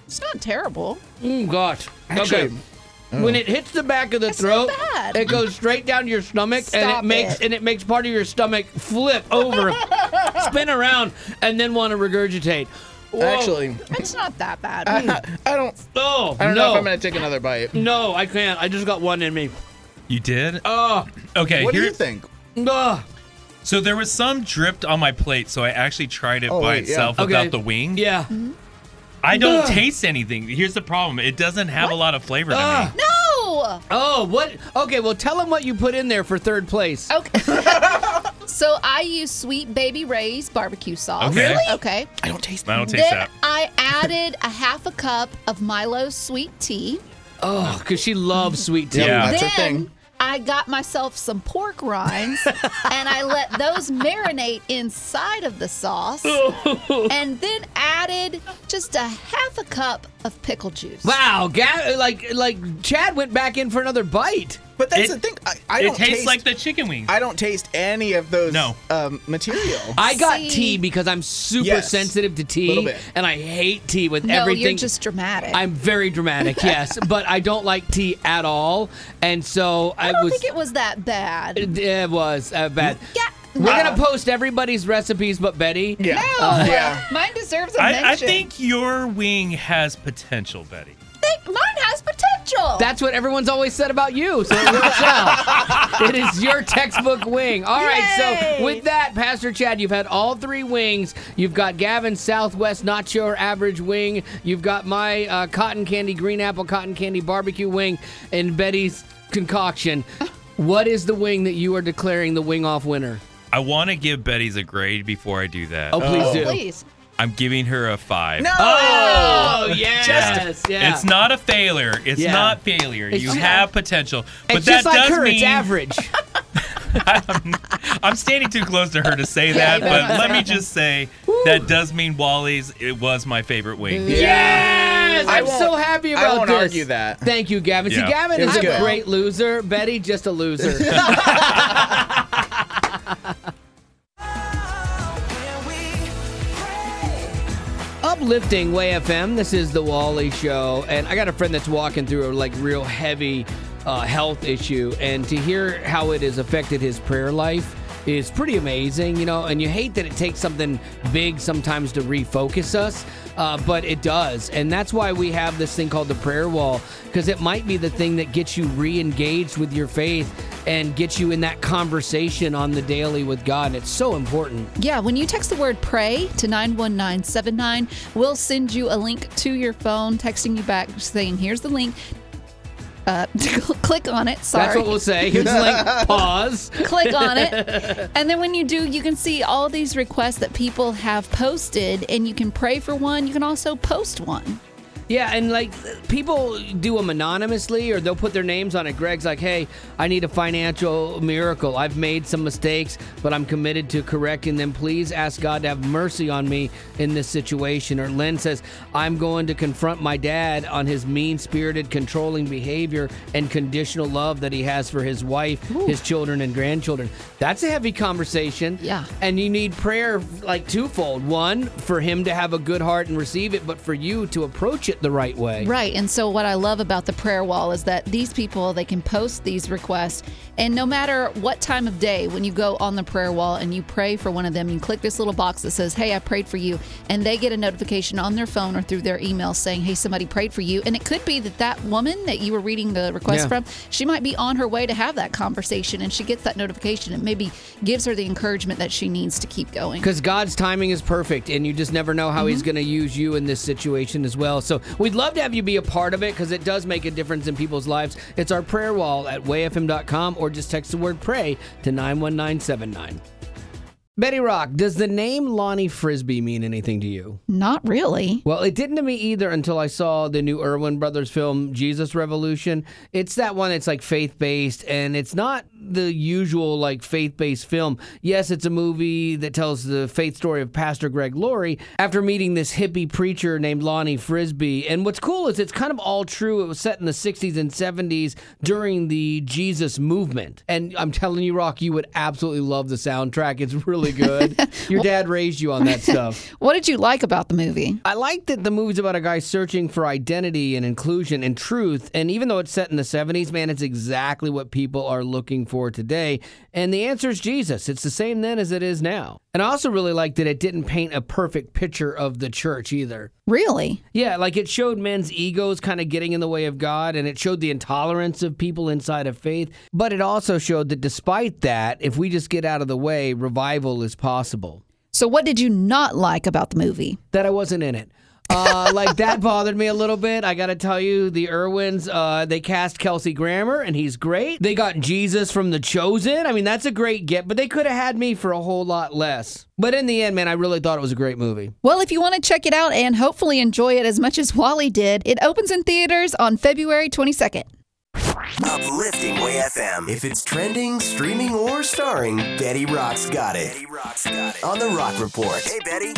It's not terrible. Oh gosh. Actually, okay. When it hits the back of the It's throat, not it goes straight down your stomach, and Stop it makes and it makes part of your stomach flip over, spin around, and then want to regurgitate. Whoa. Actually, It's not that bad. I, I don't. oh I don't no, know if I'm gonna take another bite. no, I can't. I just got one in me. You did? Oh, Okay. What do here- you think? ugh. So there was some dripped on my plate, so I actually tried it Oh, by wait, yeah. itself Okay. without the wing. yeah. Mm-hmm. I don't Ugh. taste anything. Here's the problem: it doesn't have a lot of flavor to Ugh. me. no. Oh, what? Okay, well, tell them what you put in there for third place. Okay. so I use Sweet Baby Ray's barbecue sauce. Okay. Really? Okay. I don't taste. I don't taste Then that. I added a half a cup of Milo's sweet tea. Oh, because she loves sweet tea. Yeah. That's her then thing. I got myself some pork rinds and I let those marinate inside of the sauce and then added just a half a cup of pickle juice. Wow, Ga- like like Chad went back in for another bite. But that's It- the thing. I, I it don't tastes taste, like the chicken wings. I don't taste any of those. No. Um, material. I got See? tea because I'm super Yes. sensitive to tea, Little bit. and I hate tea with no, everything. you're just dramatic. I'm very dramatic, yes, but I don't like tea at all, and so I was I don't was. think it was that bad. it, it was uh, bad. Yeah. We're gonna post everybody's recipes, but Betty. yeah. No, yeah. mine deserves a I, mention. I think your wing has potential, Betty. Think mine has. That's what everyone's always said about you, so it works out. It is your textbook wing. All right, Yay! so with that, Pastor Chad, you've had all three wings. You've got Gavin's Southwest Nacho or Average Wing. You've got my uh, cotton candy, green apple cotton candy barbecue wing, and Betty's concoction. What is the wing that you are declaring the wing off winner? I want to give Betty's a grade before I do that. Oh, please oh, do. please. I'm giving her a five. No. Oh, yes, yeah. It's not a failure. It's Yeah. not failure. It's you just- have potential. But it's that just like does her, mean it's average. I'm standing too close to her to say that, but let me just say that does mean Wally's it was my favorite wing. Yes! Yes, I I'm won't- so happy I about won't this. argue that. Thank you, Gavin. Yeah. See, Gavin It is was a good. great loser. Betty, just a loser. Uplifting Way FM. This is the Wally Show, and I got a friend that's walking through a like real heavy uh, health issue, and to hear how it has affected his prayer life is pretty amazing, you know. And you hate that it takes something big sometimes to refocus us, uh, but it does, and that's why we have this thing called the prayer wall because it might be the thing that gets you re-engaged with your faith and gets you in that conversation on the daily with God. And it's so important. Yeah, when you text the word pray to 91979, we'll send you a link to your phone, texting you back saying, here's the link. Uh, click on it. Sorry. That's what we'll say. Here's link. Pause. click on it. And then when you do, you can see all these requests that people have posted, and you can pray for one. You can also post one. Yeah, and like people do them anonymously or they'll put their names on it. Greg's like, hey, I need a financial miracle. I've made some mistakes, but I'm committed to correcting them. Please ask God to have mercy on me in this situation. Or Lynn says, I'm going to confront my dad on his mean spirited, controlling behavior and conditional love that he has for his wife, his children, and grandchildren. That's a heavy conversation. Yeah. And you need prayer like twofold one, for him to have a good heart and receive it, but for you to approach it the right way. Right. And so what I love about the prayer wall is that these people they can post these requests and no matter what time of day when you go on the prayer wall and you pray for one of them, you click this little box that says, "Hey, I prayed for you." And they get a notification on their phone or through their email saying, "Hey, somebody prayed for you." And it could be that that woman that you were reading the request Yeah. from, she might be on her way to have that conversation and she gets that notification. It maybe gives her the encouragement that she needs to keep going. Because God's timing is perfect, and you just never know how He's mm-hmm. going to use you in this situation as well. So we'd love to have you be a part of it because it does make a difference in people's lives. It's our prayer wall at wayfm.com or just text the word pray to 91979. Betty Rock, does the name Lonnie Frisbee mean anything to you? Not really. Well, it didn't to me either until I saw the new Erwin Brothers film, Jesus Revolution. It's that one that's like faith based, and it's not the usual like faith based film. Yes, it's a movie that tells the faith story of Pastor Greg Laurie after meeting this hippie preacher named Lonnie Frisbee. And what's cool is it's kind of all true. It was set in the 60s and 70s during the Jesus movement. And I'm telling you, Rock, you would absolutely love the soundtrack. It's really good. Your dad raised you on that stuff. What did you like about the movie? I like that the movie's about a guy searching for identity and inclusion and truth. And even though it's set in the 70s, man, it's exactly what people are looking for today. And the answer is Jesus. It's the same then as it is now. And I also really liked that it didn't paint a perfect picture of the church either. Really? Yeah, like it showed men's egos kind of getting in the way of God and it showed the intolerance of people inside of faith. But it also showed that despite that, if we just get out of the way, revival is possible. So, what did you not like about the movie? That I wasn't in it. Uh, like that bothered me a little bit. I got to tell you, the Erwins, uh, they cast Kelsey Grammer, and he's great. They got Jesus from The Chosen. I mean, that's a great get, but they could have had me for a whole lot less. But in the end, man, I really thought it was a great movie. Well, if you want to check it out and hopefully enjoy it as much as Wally did, it opens in theaters on February 22nd. Uplifting Way FM. If it's trending, streaming, or starring, Betty Rock's got it. Betty Rock's got it. On the Rock Report. Hey, Betty.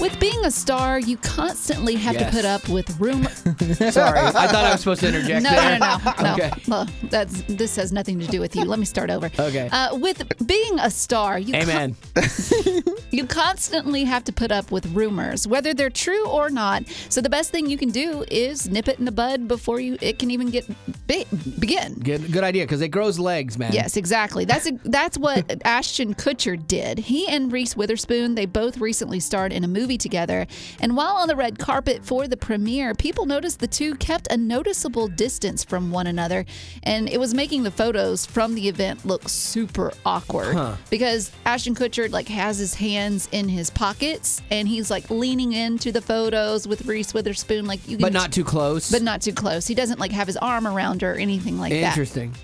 With being a star, you constantly have Yes. to put up with rumor. Sorry, I thought I was supposed to interject no, there. no, no, no, Okay. Well, that's this has nothing to do with you. Let me start over. Okay. Uh, with being a star, you con- Amen. you constantly have to put up with rumors, whether they're true or not. So the best thing you can do is nip it in the bud before you it can even get be- begin. Good, good idea, because it grows legs, man. Yes, exactly. That's that's what Ashton Kutcher did. He and Reese Witherspoon, they both recently starred in a movie together. And while on the red carpet for the premiere, people noticed the two kept a noticeable distance from one another, and it was making the photos from the event look super awkward Huh. because Ashton Kutcher like has his hands in his pockets and he's like leaning into the photos with Reese Witherspoon like you But not too close. but not too close. He doesn't like have his arm around her or anything like that. Interesting.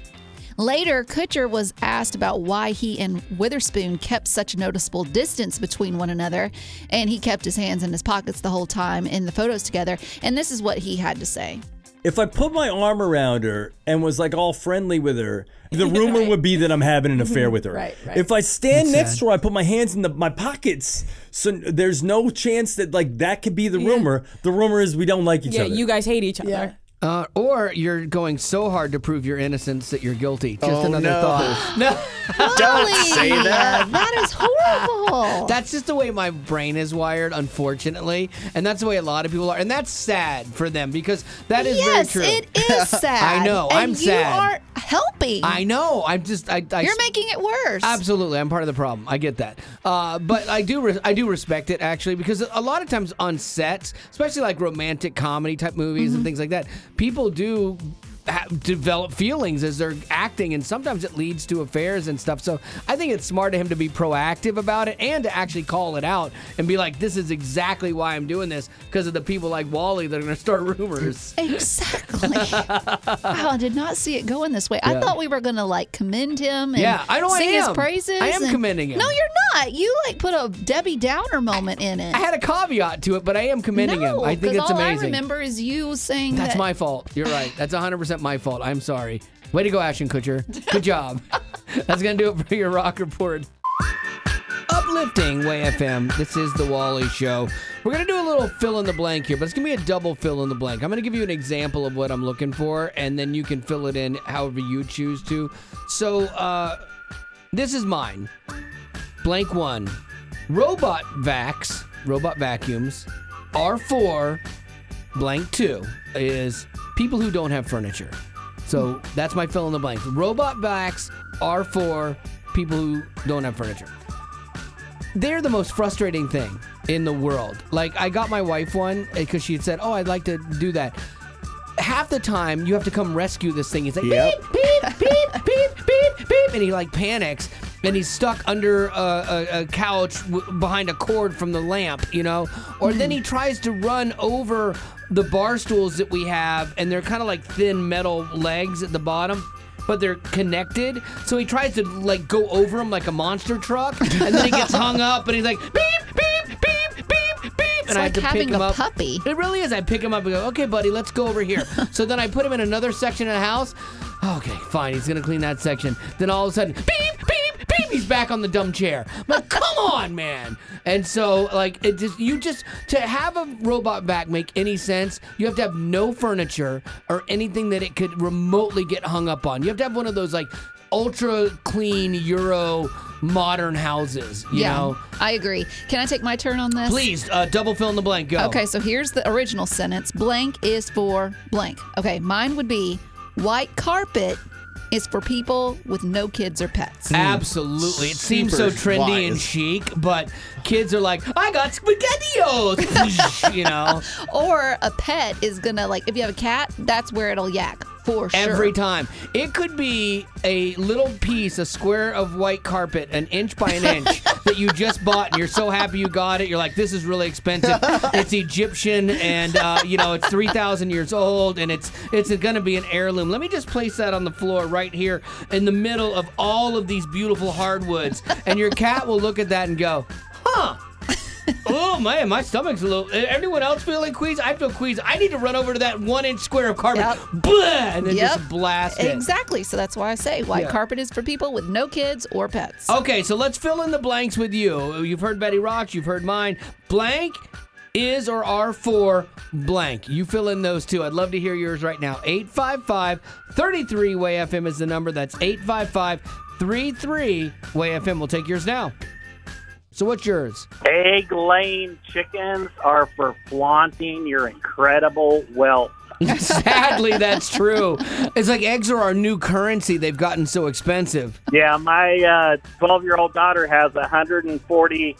Later, Kutcher was asked about why he and Witherspoon kept such a noticeable distance between one another, and he kept his hands in his pockets the whole time in the photos together. And this is what he had to say. if I put my arm around her and was like all friendly with her, the rumor would be that I'm having an affair with her. Right, right. If I stand That's next sad. to her, I put my hands in the, my pockets. So there's no chance that like that could be the rumor. The rumor is we don't like each Yeah, other. you guys hate each other. Uh, or you're going so hard to prove your innocence that you're guilty. Just Oh, another no. thought. No. Don't say that. That is horrible. That's just the way my brain is wired, unfortunately. And that's the way a lot of people are. And that's sad for them because that is yes, very true. Yes, it is sad. I know, And I'm sad. You are helping. I know. I'm just. I, I You're making it worse. Absolutely, I'm part of the problem. I get that, uh, but I do res- I do respect it actually because a lot of times on sets, especially like romantic comedy type movies Mm-hmm. and things like that, people do. Develop feelings as they're acting, and sometimes it leads to affairs and stuff. So I think it's smart of him to be proactive about it and to actually call it out and be like, "This is exactly why I'm doing this because of the people like Wally that are going to start rumors." Exactly. wow, I did not see it going this way. I thought we were going to like commend him and Yeah, I know I sing his praises. I am and- commending him. No, you're not. You like put a Debbie Downer moment in it. I had a caveat to it, but I am commending no, him. I think it's all amazing. I remember is you saying That's that my fault. You're right. That's 100% my fault. I'm sorry. Way to go, Ashton Kutcher. Good job. That's going to do it for your rock report. Uplifting Way FM. This is the Wally Show. We're going to do a little fill in the blank here, but it's going to be a double fill in the blank. I'm going to give you an example of what I'm looking for, and then you can fill it in however you choose to. So, uh, this is mine. Blank one. Robot vacs, robot vacuums, R4, blank two is people who don't have furniture. So that's my fill in the blank. Robot vacs are for people who don't have furniture. They're the most frustrating thing in the world. Like I got my wife one eh, because she had said, "Oh, I'd like to do that." Half the time you have to come rescue this thing. He's like Yep. beep beep beep beep beep beep, and he like panics and he's stuck under a, a, a couch w- behind a cord from the lamp, you know. Or then he tries to run over the bar stools that we have, and they're kind of like thin metal legs at the bottom. But they're connected, so he tries to like go over them like a monster truck, and then he gets hung up, and he's like beep beep beep beep beep, It's and I have like to pick having him a up. puppy. It really is. I pick him up and go, okay, buddy, let's go over here. so then I put him in another section of the house. Okay, fine. He's gonna clean that section. Then all of a sudden, beep, beep, beep. He's back on the dumb chair. I'm like, come on, man. And so, like, it just you just to have a robot back make any sense, you have to have no furniture or anything that it could remotely get hung up on. You have to have one of those like ultra clean Euro modern houses. You yeah, know. I agree. Can I take my turn on this? Please, uh, double fill in the blank. Go. Okay, so here's the original sentence. Blank is for blank. Okay, mine would be white carpet is for people with no kids or pets. Mm. Absolutely. It seems so Super trendy and chic, but kids are like, I got spaghettios. you know, Or a pet is gonna like if you have a cat, that's where it'll yak for sure. every time. It could be a little piece, a square of white carpet, an inch by an inch that you just bought, and you're so happy you got it. You're like, this is really expensive. It's Egyptian, and uh, you know, it's three thousand years old, and it's it's gonna be an heirloom. Let me just place that on the floor right here in the middle of all of these beautiful hardwoods, and your cat will look at that and go, huh. Oh man, my stomach's a little. Eh, everyone else feeling queasy? I feel queasy. I need to run over to that one inch square of carpet, Yep. blah, and then Yep. just blast it. Exactly. So that's why I say white Yeah. carpet is for people with no kids or pets. Okay, so let's fill in the blanks with you. You've heard Betty Rocks, you've heard mine. Blank is or are for blank. You fill in those two. I'd love to hear yours right now. 855 33 Way FM is the number. That's 855 33 Way FM. We'll take yours now. So what's yours? Egg laying chickens are for flaunting your incredible wealth. Sadly, that's true. It's like eggs are our new currency. They've gotten so expensive. Yeah, my uh, 12 year old daughter has 140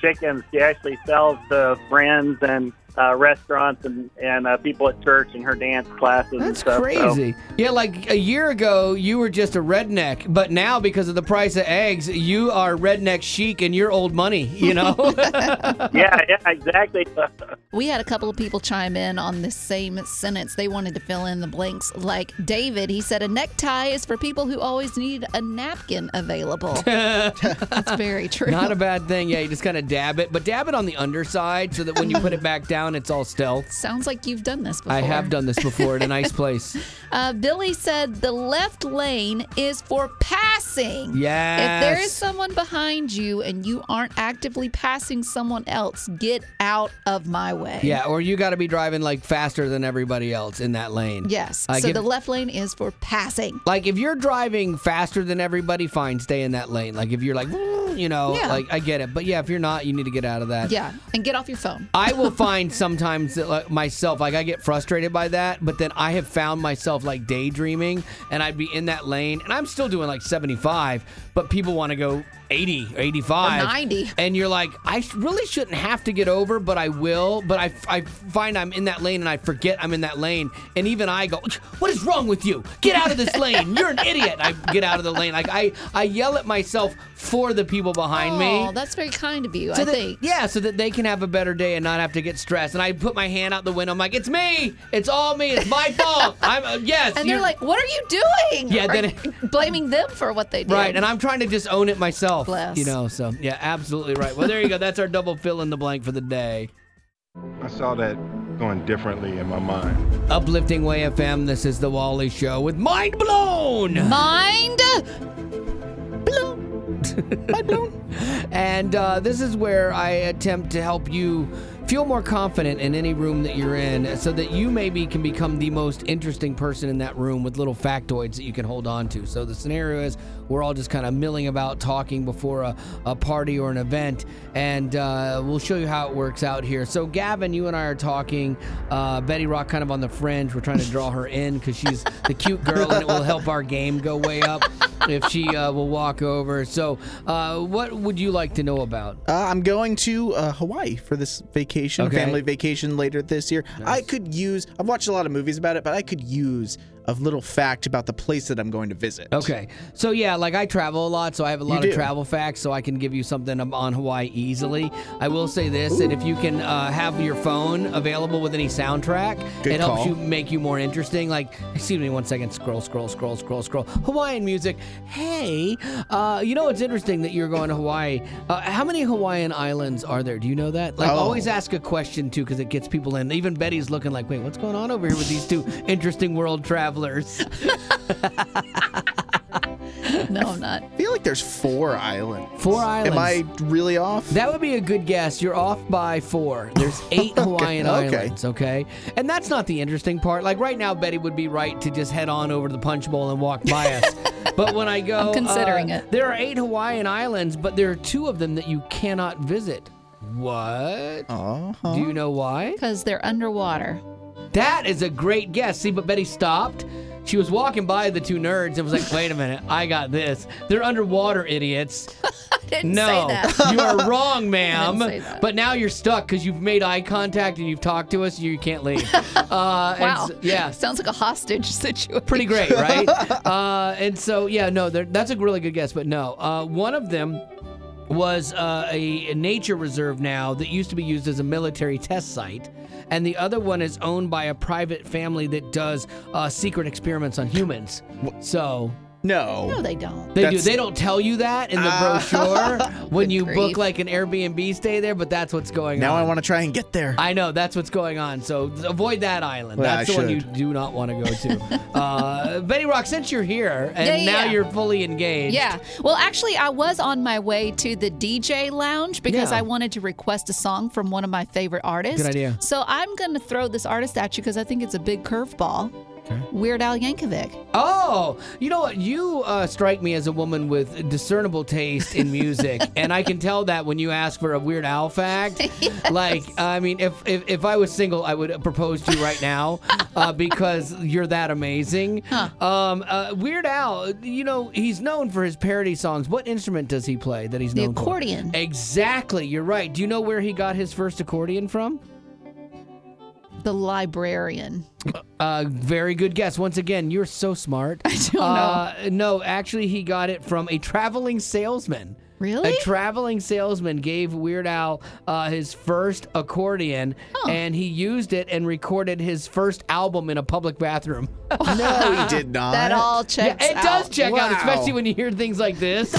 chickens. She actually sells to friends and uh, restaurants and, and uh, people at church and her dance classes and That's stuff. so- crazy. Yeah, like a year ago, you were just a redneck, but now because of the price of eggs, you are redneck chic and you're old money. You know. yeah, yeah, exactly. we had a couple of people chime in on this same sentence. They wanted to fill in the blanks. Like David, he said, a necktie is for people who always need a napkin available. That's very true. Not a bad thing. Yeah, you just kind of dab it, but dab it on the underside so that when you put it back down, it's all stealth. Sounds like you've done this before. I have done this before at a nice place. Uh, Billy said the left lane is for passing. Yes. If there is someone behind you and you aren't actively passing someone else, get out of my way. Yeah, or you got to be driving like faster than everybody else in that lane. Yes. Uh, so give- the left lane is for passing. Like if you're driving faster than everybody, fine, stay in that lane. Like if you're like, you know, Yeah. like I get it. But yeah, if you're not, you need to get out of that. Yeah. And get off your phone. I will find sometimes that like, myself, like I get frustrated by that, but then I have found myself like daydreaming and I'd be in that lane and I'm still doing like 75, but people want to go 80 or 85. Or 90. And you're like, I really shouldn't have to get over, but I will. But I, I find I'm in that lane and I forget I'm in that lane. And even I go, What is wrong with you? Get out of this lane. You're an idiot. I get out of the lane. Like I, I yell at myself for the people behind me. Oh, that's very kind of you, So I that- think. Yeah, so that they can have a better day and not have to get stressed. And I put my hand out the window. I'm like, it's me. It's all me. It's my fault. I'm uh, yes. And they're you're- like, what are you doing? Yeah, then blaming them for what they did. right. And I'm trying to just own it myself. Bless. You know. So yeah, absolutely right. Well, there you go. That's our double fill in the blank for the day. I saw that going differently in my mind. Uplifting Way FM. This is the Wally Show with Mind Blown. Mind Blown. mind Blown. And uh, this is where I attempt to help you feel more confident in any room that you're in so that you maybe can become the most interesting person in that room with little factoids that you can hold on to. So the scenario is we're all just kind of milling about talking before a, a party or an event, and uh, we'll show you how it works out here. So, Gavin, you and I are talking. Uh, Betty Rock kind of on the fringe. We're trying to draw her in because she's the cute girl, and it will help our game go way up if she uh, will walk over. So, uh, what would you like to know about? Uh, I'm going to uh, Hawaii for this vacation, Okay. family vacation later this year. I could use, I've watched a lot of movies about it, but I could use a little fact about the place that I'm going to visit. Okay. So yeah, like I travel a lot, so I have a lot of travel facts, so I can give you something on Hawaii easily. I will say this: that if you can uh, have your phone available with any soundtrack, Good it helps call. you make you more interesting. Like, excuse me, one second. Scroll, scroll, scroll, scroll, scroll. Hawaiian music. Hey, uh, you know it's interesting that you're going to Hawaii. Uh, how many Hawaiian islands are there? Do you know that? Like, Oh. always ask a question too, because it gets people in. Even Betty's looking like, wait, what's going on over here with these two interesting world travelers? no, I'm not. I feel like there's four islands. Four islands. Am I really off? That would be a good guess. You're off by four. There's eight Hawaiian okay. islands, okay? And that's not the interesting part. Like right now, Betty would be right to just head on over to the punch bowl and walk by us. but when I go, I'm considering uh, it. There are eight Hawaiian islands, but there are two of them that you cannot visit. What? Uh-huh. Do you know why? Because they're underwater. That is a great guess. See, but Betty stopped. She was walking by the two nerds and was like, wait a minute, I got this. They're underwater idiots. didn't no, say that. you are wrong, ma'am. say that. But now you're stuck because you've made eye contact and you've talked to us. You can't leave. Uh, and Wow. so- yeah. Sounds like a hostage situation. Pretty great, right? uh, and so, yeah, no, that's a really good guess, but no. Uh, one of them was uh, a, a nature reserve now that used to be used as a military test site. And the other one is owned by a private family that does uh, secret experiments on humans. So No. No, they don't. they do. They don't tell you that in the Ah. brochure when Good you book grief. like an Airbnb stay there, but that's what's going on. Now on. I want to try and get there. I know that's what's going on. So avoid that island. Well, that's I the one you should. do not want to go to. uh, Betty Rock, since you're here and Yeah, yeah, now yeah. you're fully engaged. Yeah. Well, actually, I was on my way to the DJ lounge because Yeah. I wanted to request a song from one of my favorite artists. Good idea. So I'm going to throw this artist at you because I think it's a big curveball. Weird Al Yankovic. Oh, you know what? You uh, strike me as a woman with discernible taste in music, and I can tell that when you ask for a Weird Al fact. Like, I mean, if, if if I was single, I would propose to you right now uh, because you're that amazing. Um, uh, Weird Al, you know, he's known for his parody songs. What instrument does he play that he's The known for? accordion. Exactly, you're right. Do you know where he got his first accordion from? The librarian. Uh, very good guess. Once again, you're so smart. I don't know. uh, No, actually, he got it from a traveling salesman. Really? A traveling salesman gave Weird Al uh, his first accordion, and he used it and recorded his first album in a public bathroom. no, he did not. That all checks Yeah, it does out. check out, especially when you hear things like this.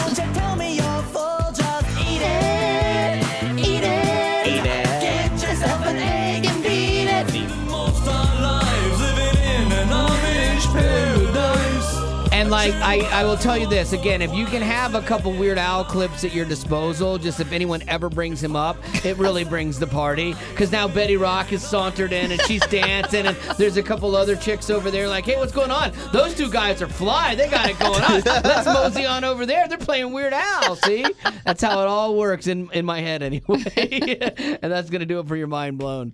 Like I, I will tell you this again, if you can have a couple Weird Al clips at your disposal, just if anyone ever brings him up, it really brings the party. Because now Betty Rock has sauntered in and she's dancing, and there's a couple other chicks over there like, hey, what's going on? Those two guys are fly. They got it going on. Let's mosey on over there. They're playing Weird Al. See, that's how it all works in in my head anyway. and that's gonna do it for your mind blown.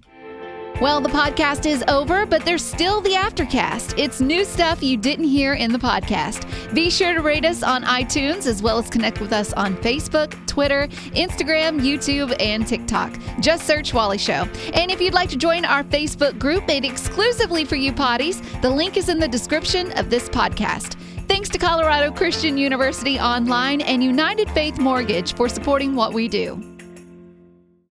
Well, the podcast is over, but there's still the aftercast. It's new stuff you didn't hear in the podcast. Be sure to rate us on iTunes as well as connect with us on Facebook, Twitter, Instagram, YouTube, and TikTok. Just search Wally Show. And if you'd like to join our Facebook group made exclusively for you potties, the link is in the description of this podcast. Thanks to Colorado Christian University Online and United Faith Mortgage for supporting what we do.